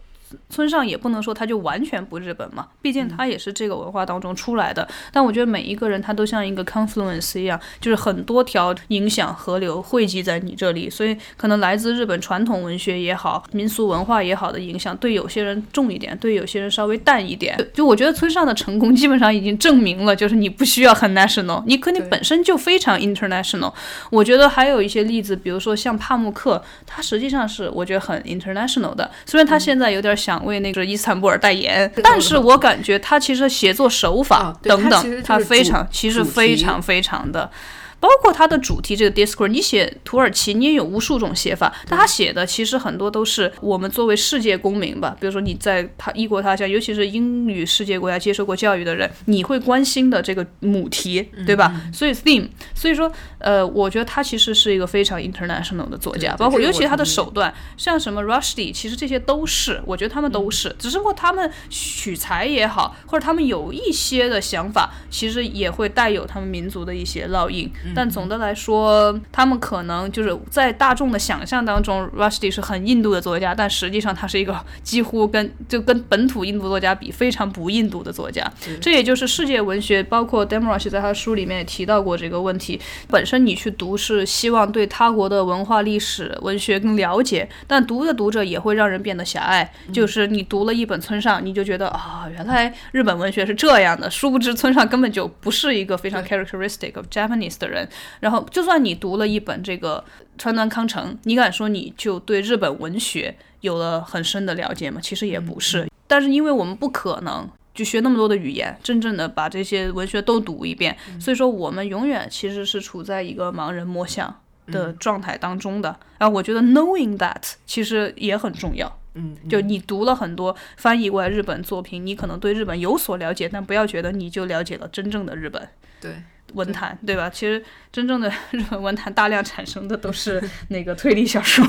村上也不能说他就完全不日本嘛，毕竟他也是这个文化当中出来的。但我觉得每一个人他都像一个 confluence 一样，就是很多条影响河流汇集在你这里，所以可能来自日本传统文学也好、民俗文化也好的影响，对有些人重一点，对有些人稍微淡一点。就我觉得村上的成功基本上已经证明了，就是你不需要很 national，你可你本身就非常 international。我觉得还有一些例子，比如说像帕慕克，他实际上是我觉得很 international 的，虽然他现在有点想为那个伊斯坦布尔代言，但是我感觉他其实写作手法等等他非常其实非常非常的。包括它的主题这个 Discord，你写土耳其，你也有无数种写法，但他写的其实很多都是我们作为世界公民吧，比如说你在他异国他乡，尤其是英语世界国家接受过教育的人，你会关心的这个母题，对吧？所以 theme，所以说，呃，我觉得他其实是一个非常 international 的作家，包括尤其他的手段，像什么 Rushdie，其实这些都是，我觉得他们都是，只是说他们取材也好，或者他们有一些的想法，其实也会带有他们民族的一些烙印。但总的来说，他们可能就是在大众的想象当中，Rushdie 是很印度的作家，但实际上他是一个 几乎跟就跟本土印度作家比非常不印度的作家。这也就是世界文学，包括 Demrush 在他的书里面也提到过这个问题。本身你去读是希望对他国的文化、历史、文学更了解，但读着读着也会让人变得狭隘。就是你读了一本村上，你就觉得啊、原来日本文学是这样的，殊不知村上根本就不是一个非常 characteristic of Japanese 的人。然后，就算你读了一本这个川端康成，你敢说你就对日本文学有了很深的了解吗？其实也不是。但是因为我们不可能就学那么多的语言，真正的把这些文学都读一遍，所以说我们永远其实是处在一个盲人摸象的状态当中的。然后我觉得 knowing that 其实也很重要。嗯，就你读了很多翻译过来日本作品，你可能对日本有所了解，但不要觉得你就了解了真正的日本。对。文坛，对吧？其实真正的日本文坛大量产生的都是那个推理小说。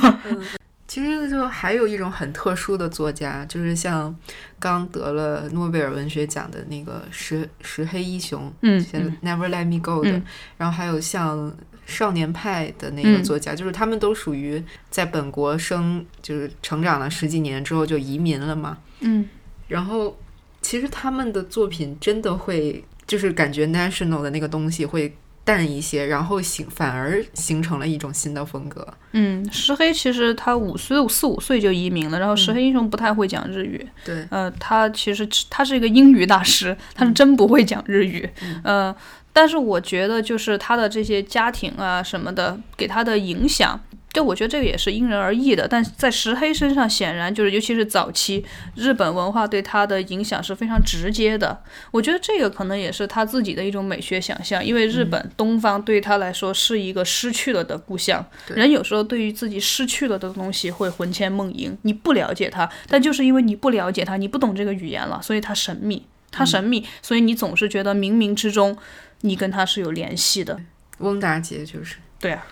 其实就还有一种很特殊的作家，就是像刚得了诺贝尔文学奖的那个石石黑一雄，嗯 Never Let Me Go 的，嗯。然后还有像少年派的那个作家，就是他们都属于在本国生，就是成长了十几年之后就移民了嘛。嗯。然后其实他们的作品真的会，就是感觉 national 的那个东西会淡一些，然后形反而形成了一种新的风格。嗯，石黑其实他五岁四五岁就移民了，然后石黑英雄不太会讲日语。对，呃，他其实他是一个英语大师，他是真不会讲日语。呃，但是我觉得就是他的这些家庭啊什么的给他的影响。就我觉得这个也是因人而异的，但是在石黑身上显然就是，尤其是早期日本文化对他的影响是非常直接的。我觉得这个可能也是他自己的一种美学想象，因为日本东方对他来说是一个失去了的故乡。人有时候对于自己失去了的东西会魂牵梦萦，你不了解他，但就是因为你不了解他，你不懂这个语言了，所以他神秘，他神秘，所以你总是觉得冥冥之中你跟他是有联系的。翁达杰就是。对啊，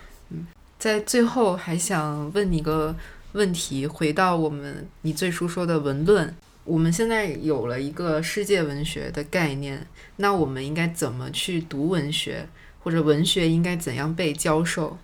在最后还想问你个问题，回到我们你最初说的文论，我们现在有了一个世界文学的概念，那我们应该怎么去读文学，或者文学应该怎样被教授？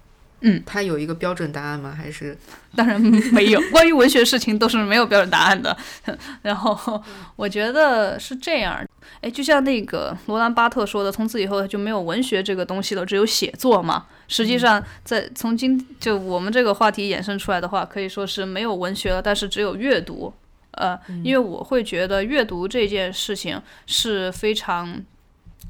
嗯，它有一个标准答案吗？还是当然没有，关于文学事情都是没有标准答案的。然后我觉得是这样，哎，就像那个罗兰巴特说的，从此以后就没有文学这个东西了，只有写作嘛。实际上，在从今就我们这个话题衍生出来的话，可以说是没有文学了，但是只有阅读。呃，因为我会觉得阅读这件事情是非常。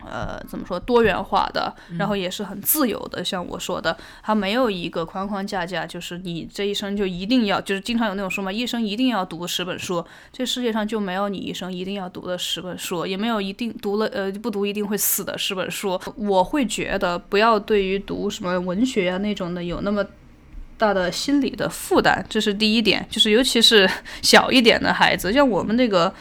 呃，怎么说多元化的，然后也是很自由的。像我说的，它没有一个框框架架，就是你这一生就一定要，就是经常有那种说嘛，一生一定要读十本书。这世界上就没有你一生一定要读的十本书，也没有一定读了呃不读一定会死的十本书。我会觉得不要对于读什么文学啊那种的有那么大的心理的负担，这是第一点。就是尤其是小一点的孩子，像我们那个。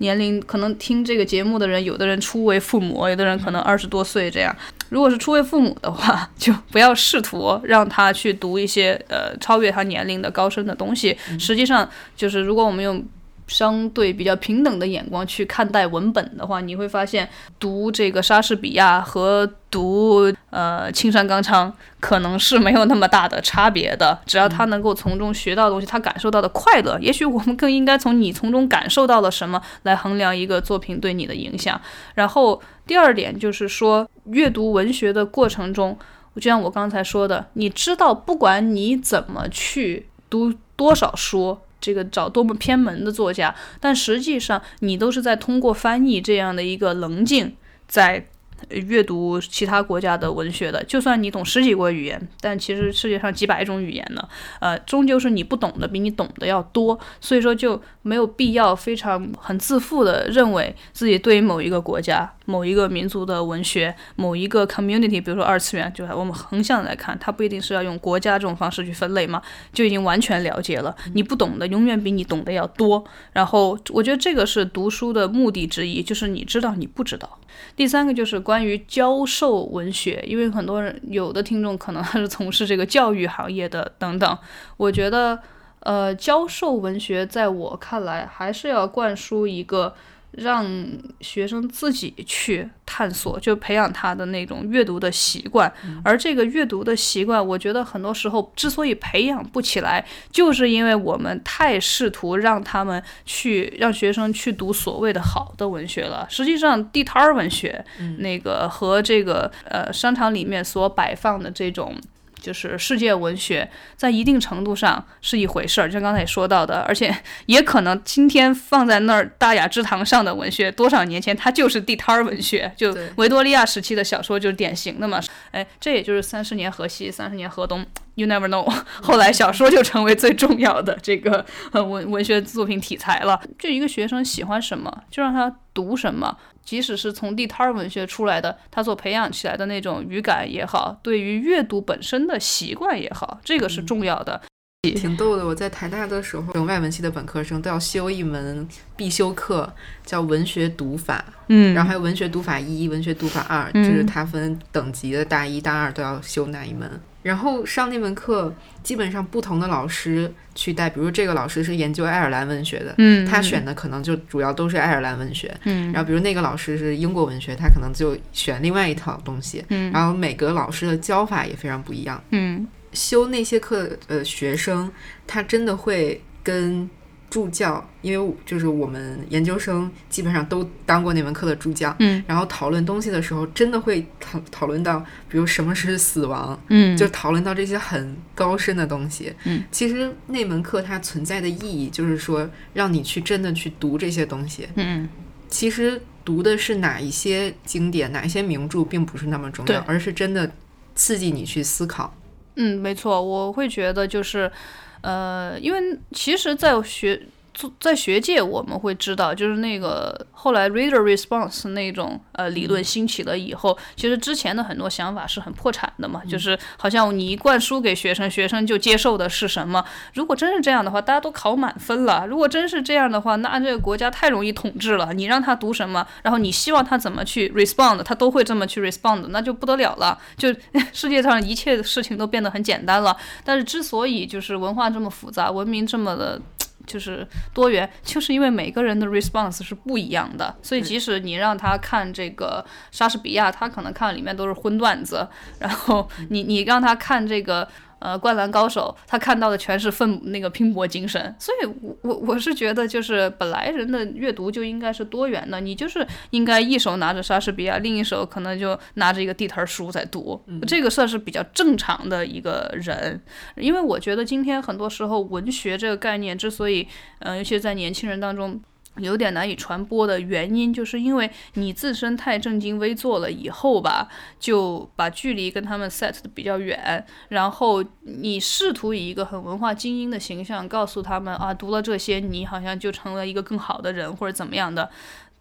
年龄可能听这个节目的人，有的人初为父母，有的人可能二十多岁这样。如果是初为父母的话，就不要试图让他去读一些呃超越他年龄的高深的东西。实际上，就是如果我们用。相对比较平等的眼光去看待文本的话，你会发现读这个莎士比亚和读呃青山刚昌可能是没有那么大的差别的。只要他能够从中学到东西，他感受到的快乐，也许我们更应该从你从中感受到了什么来衡量一个作品对你的影响。然后第二点就是说，阅读文学的过程中，就像我刚才说的，你知道，不管你怎么去读多少书。这个找多么偏门的作家，但实际上你都是在通过翻译这样的一个棱镜在。阅读其他国家的文学的，就算你懂十几国语言，但其实世界上几百种语言呢，呃，终究是你不懂的比你懂的要多，所以说就没有必要非常很自负的认为自己对于某一个国家、某一个民族的文学、某一个 community，比如说二次元，就是我们横向来看，它不一定是要用国家这种方式去分类嘛，就已经完全了解了。你不懂的永远比你懂的要多。然后我觉得这个是读书的目的之一，就是你知道你不知道。第三个就是关于教授文学，因为很多人有的听众可能是从事这个教育行业的等等，我觉得，呃，教授文学在我看来还是要灌输一个。让学生自己去探索，就培养他的那种阅读的习惯。而这个阅读的习惯，我觉得很多时候之所以培养不起来，就是因为我们太试图让他们去让学生去读所谓的好的文学了。实际上，地摊儿文学，那个和这个呃商场里面所摆放的这种。就是世界文学在一定程度上是一回事儿，就像刚才也说到的，而且 也可能今天放在那儿大雅之堂上的文学，多少年前它就是地摊儿文学，就维多利亚时期的小说就是典型的嘛。哎，这也就是三十年河西，三十年河东，You never know。后来小说就成为最重要的这个文文学作品题材了。就一个学生喜欢什么，就让他读什么。即使是从地摊儿文学出来的，他所培养起来的那种语感也好，对于阅读本身的习惯也好，这个是重要的。挺逗的，我在台大的时候，等外文系的本科生都要修一门必修课，叫文学读法。嗯，然后还有文学读法一、文学读法二，就是它分等级的，大一、大二都要修那一门。然后上那门课，基本上不同的老师去带，比如这个老师是研究爱尔兰文学的，嗯，他选的可能就主要都是爱尔兰文学，嗯，然后比如那个老师是英国文学，他可能就选另外一套东西，嗯，然后每个老师的教法也非常不一样，嗯，修那些课的学生，他真的会跟。助教，因为就是我们研究生基本上都当过那门课的助教，嗯，然后讨论东西的时候，真的会讨讨论到，比如什么是死亡，嗯，就讨论到这些很高深的东西，嗯，其实那门课它存在的意义就是说，让你去真的去读这些东西，嗯，其实读的是哪一些经典，哪一些名著，并不是那么重要，而是真的刺激你去思考，嗯，没错，我会觉得就是。呃，因为其实，在学在学界我们会知道，就是那个后来 reader response 那种呃理论兴起了以后，其实之前的很多想法是很破产的嘛，就是好像你一灌输给学生，学生就接受的是什么。如果真是这样的话，大家都考满分了。如果真是这样的话，那这个国家太容易统治了。你让他读什么，然后你希望他怎么去 respond，他都会这么去 respond，那就不得了了。就 世界上一切事情都变得很简单了。但是之所以就是文化这么复杂，文明这么的。就是多元，就是因为每个人的 response 是不一样的，所以即使你让他看这个莎士比亚，他可能看里面都是荤段子，然后你你让他看这个。呃，灌篮高手，他看到的全是奋那个拼搏精神，所以，我我我是觉得，就是本来人的阅读就应该是多元的，你就是应该一手拿着莎士比亚，另一手可能就拿着一个地摊书在读，这个算是比较正常的一个人，因为我觉得今天很多时候文学这个概念之所以，嗯，尤其是在年轻人当中。有点难以传播的原因，就是因为你自身太正襟危坐了，以后吧，就把距离跟他们 set 的比较远，然后你试图以一个很文化精英的形象告诉他们啊，读了这些，你好像就成了一个更好的人或者怎么样的。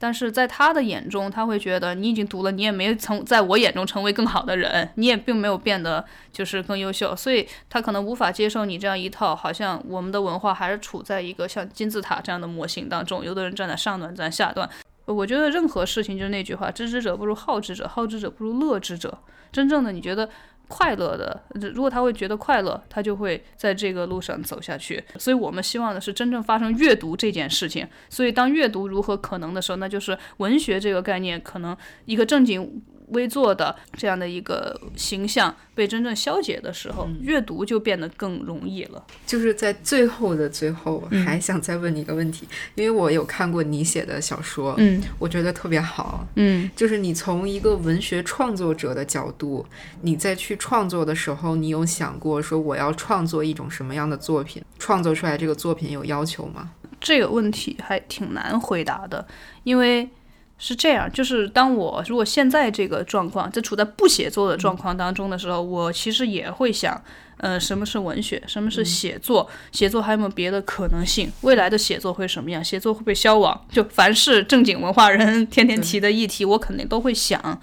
但是在他的眼中，他会觉得你已经读了，你也没从在我眼中成为更好的人，你也并没有变得就是更优秀，所以他可能无法接受你这样一套，好像我们的文化还是处在一个像金字塔这样的模型当中，有的人站在上段，站在下段。我觉得任何事情就是那句话，知之者不如好之者，好之者不如乐之者。真正的你觉得。快乐的，如果他会觉得快乐，他就会在这个路上走下去。所以我们希望的是真正发生阅读这件事情。所以当阅读如何可能的时候，那就是文学这个概念可能一个正经。微坐的这样的一个形象被真正消解的时候，阅读就变得更容易了。就是在最后的最后，还想再问你一个问题，因为我有看过你写的小说，嗯，我觉得特别好，嗯，就是你从一个文学创作者的角度，你在去创作的时候，你有想过说我要创作一种什么样的作品？创作出来这个作品有要求吗？这个问题还挺难回答的，因为。是这样，就是当我如果现在这个状况，就处在不写作的状况当中的时候，我其实也会想。呃，什么是文学？什么是写作？写作还有没有别的可能性？未来的写作会什么样？写作会不会消亡？就凡是正经文化人天天提的议题，我肯定都会想。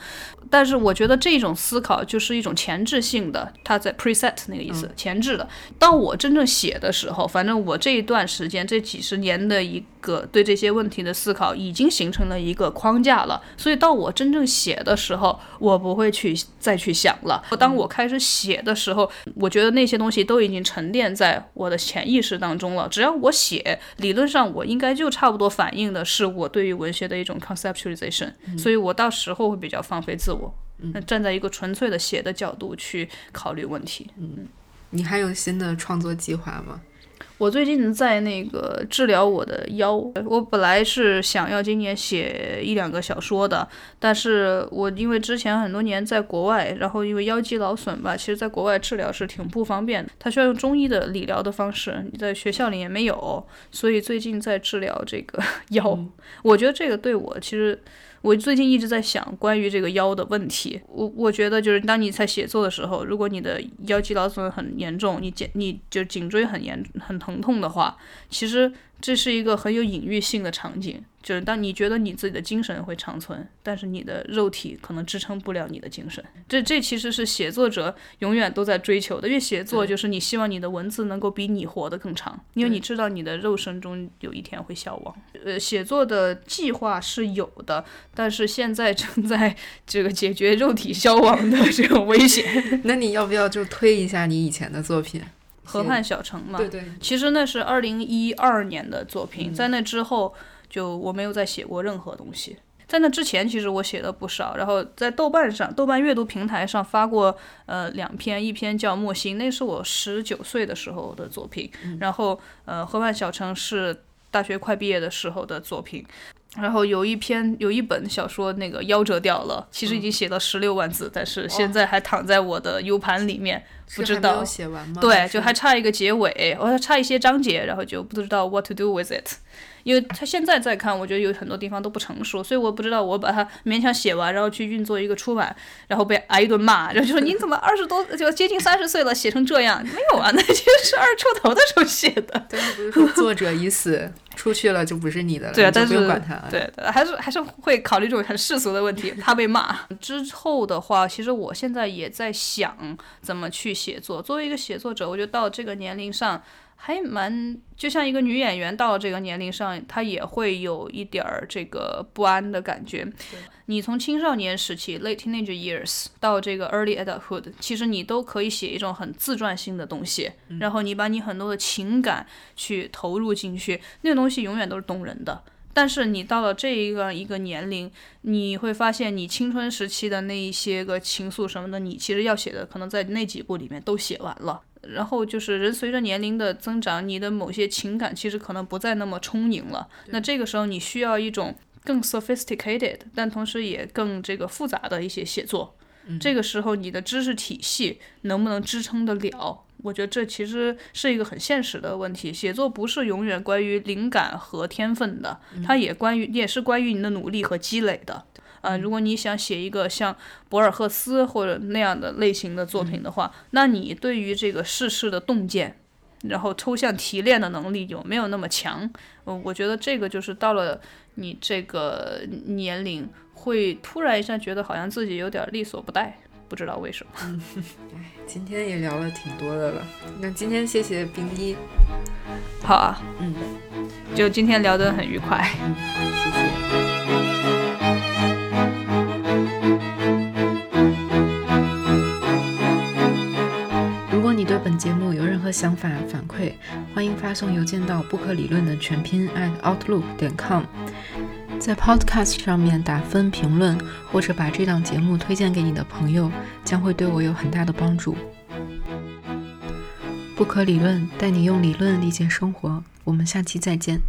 但是我觉得这种思考就是一种前置性的，它在 preset 那个意思，前置的。当我真正写的时候，反正我这一段时间这几十年的一个对这些问题的思考，已经形成了一个框架了。所以到我真正写的时候，我不会去再去想了。当我开始写的时候，我觉得。那些东西都已经沉淀在我的潜意识当中了。只要我写，理论上我应该就差不多反映的是我对于文学的一种 conceptualization。所以我到时候会比较放飞自我，站在一个纯粹的写的角度去考虑问题。嗯，你还有新的创作计划吗？我最近在那个治疗我的腰，我本来是想要今年写一两个小说的，但是我因为之前很多年在国外，然后因为腰肌劳损吧，其实在国外治疗是挺不方便的，他需要用中医的理疗的方式，你在学校里也没有，所以最近在治疗这个 腰，我觉得这个对我其实。我最近一直在想关于这个腰的问题。我我觉得就是当你在写作的时候，如果你的腰肌劳损很严重，你颈你就颈椎很严很疼痛的话，其实。这是一个很有隐喻性的场景，就是当你觉得你自己的精神会长存，但是你的肉体可能支撑不了你的精神。这这其实是写作者永远都在追求的，因为写作就是你希望你的文字能够比你活得更长，因为你知道你的肉身中有一天会消亡。呃，写作的计划是有的，但是现在正在这个解决肉体消亡的这种危险。那你要不要就推一下你以前的作品？河畔小城嘛，对对，其实那是二零一二年的作品，在那之后就我没有再写过任何东西。在那之前，其实我写的不少，然后在豆瓣上、豆瓣阅读平台上发过呃两篇，一篇叫《莫心》，那是我十九岁的时候的作品，然后呃河畔小城是大学快毕业的时候的作品。然后有一篇有一本小说，那个夭折掉了，其实已经写了十六万字，但是现在还躺在我的 U 盘里面，不知道写完吗？对，就还差一个结尾，我还差一些章节，然后就不知道 what to do with it。因为他现在在看，我觉得有很多地方都不成熟，所以我不知道我把它勉强写完，然后去运作一个出版，然后被挨一顿骂，然后就说你怎么二十多就接近三十岁了写成这样？没有啊，那就是二出头的时候写的。但是不是说作者已死？出去了就不是你的了，对啊，但是不用管他。对，还是还是会考虑这种很世俗的问题，怕被骂。之后的话，其实我现在也在想怎么去写作。作为一个写作者，我觉得到这个年龄上。还蛮，就像一个女演员到了这个年龄上，她也会有一点儿这个不安的感觉。你从青少年时期 （late teenage years） 到这个 early adulthood，其实你都可以写一种很自传性的东西，然后你把你很多的情感去投入进去，那个东西永远都是动人的。但是你到了这一个一个年龄，你会发现你青春时期的那一些个情愫什么的，你其实要写的可能在那几部里面都写完了。然后就是人随着年龄的增长，你的某些情感其实可能不再那么充盈了。那这个时候你需要一种更 sophisticated，但同时也更这个复杂的一些写作。这个时候你的知识体系能不能支撑得了？我觉得这其实是一个很现实的问题。写作不是永远关于灵感和天分的，它也关于也是关于你的努力和积累的。啊，如果你想写一个像博尔赫斯或者那样的类型的作品的话，那你对于这个世事的洞见，然后抽象提炼的能力有没有那么强？嗯，我觉得这个就是到了你这个年龄，会突然一下觉得好像自己有点力所不逮，不知道为什么。哎，今天也聊了挺多的了，那今天谢谢冰一，好啊，嗯，就今天聊得很愉快，嗯，谢谢。如果你对本节目有任何想法反馈，欢迎发送邮件到不可理论的全拼 at outlook 点 com，在 Podcast 上面打分评论，或者把这档节目推荐给你的朋友，将会对我有很大的帮助。不可理论带你用理论理解生活，我们下期再见。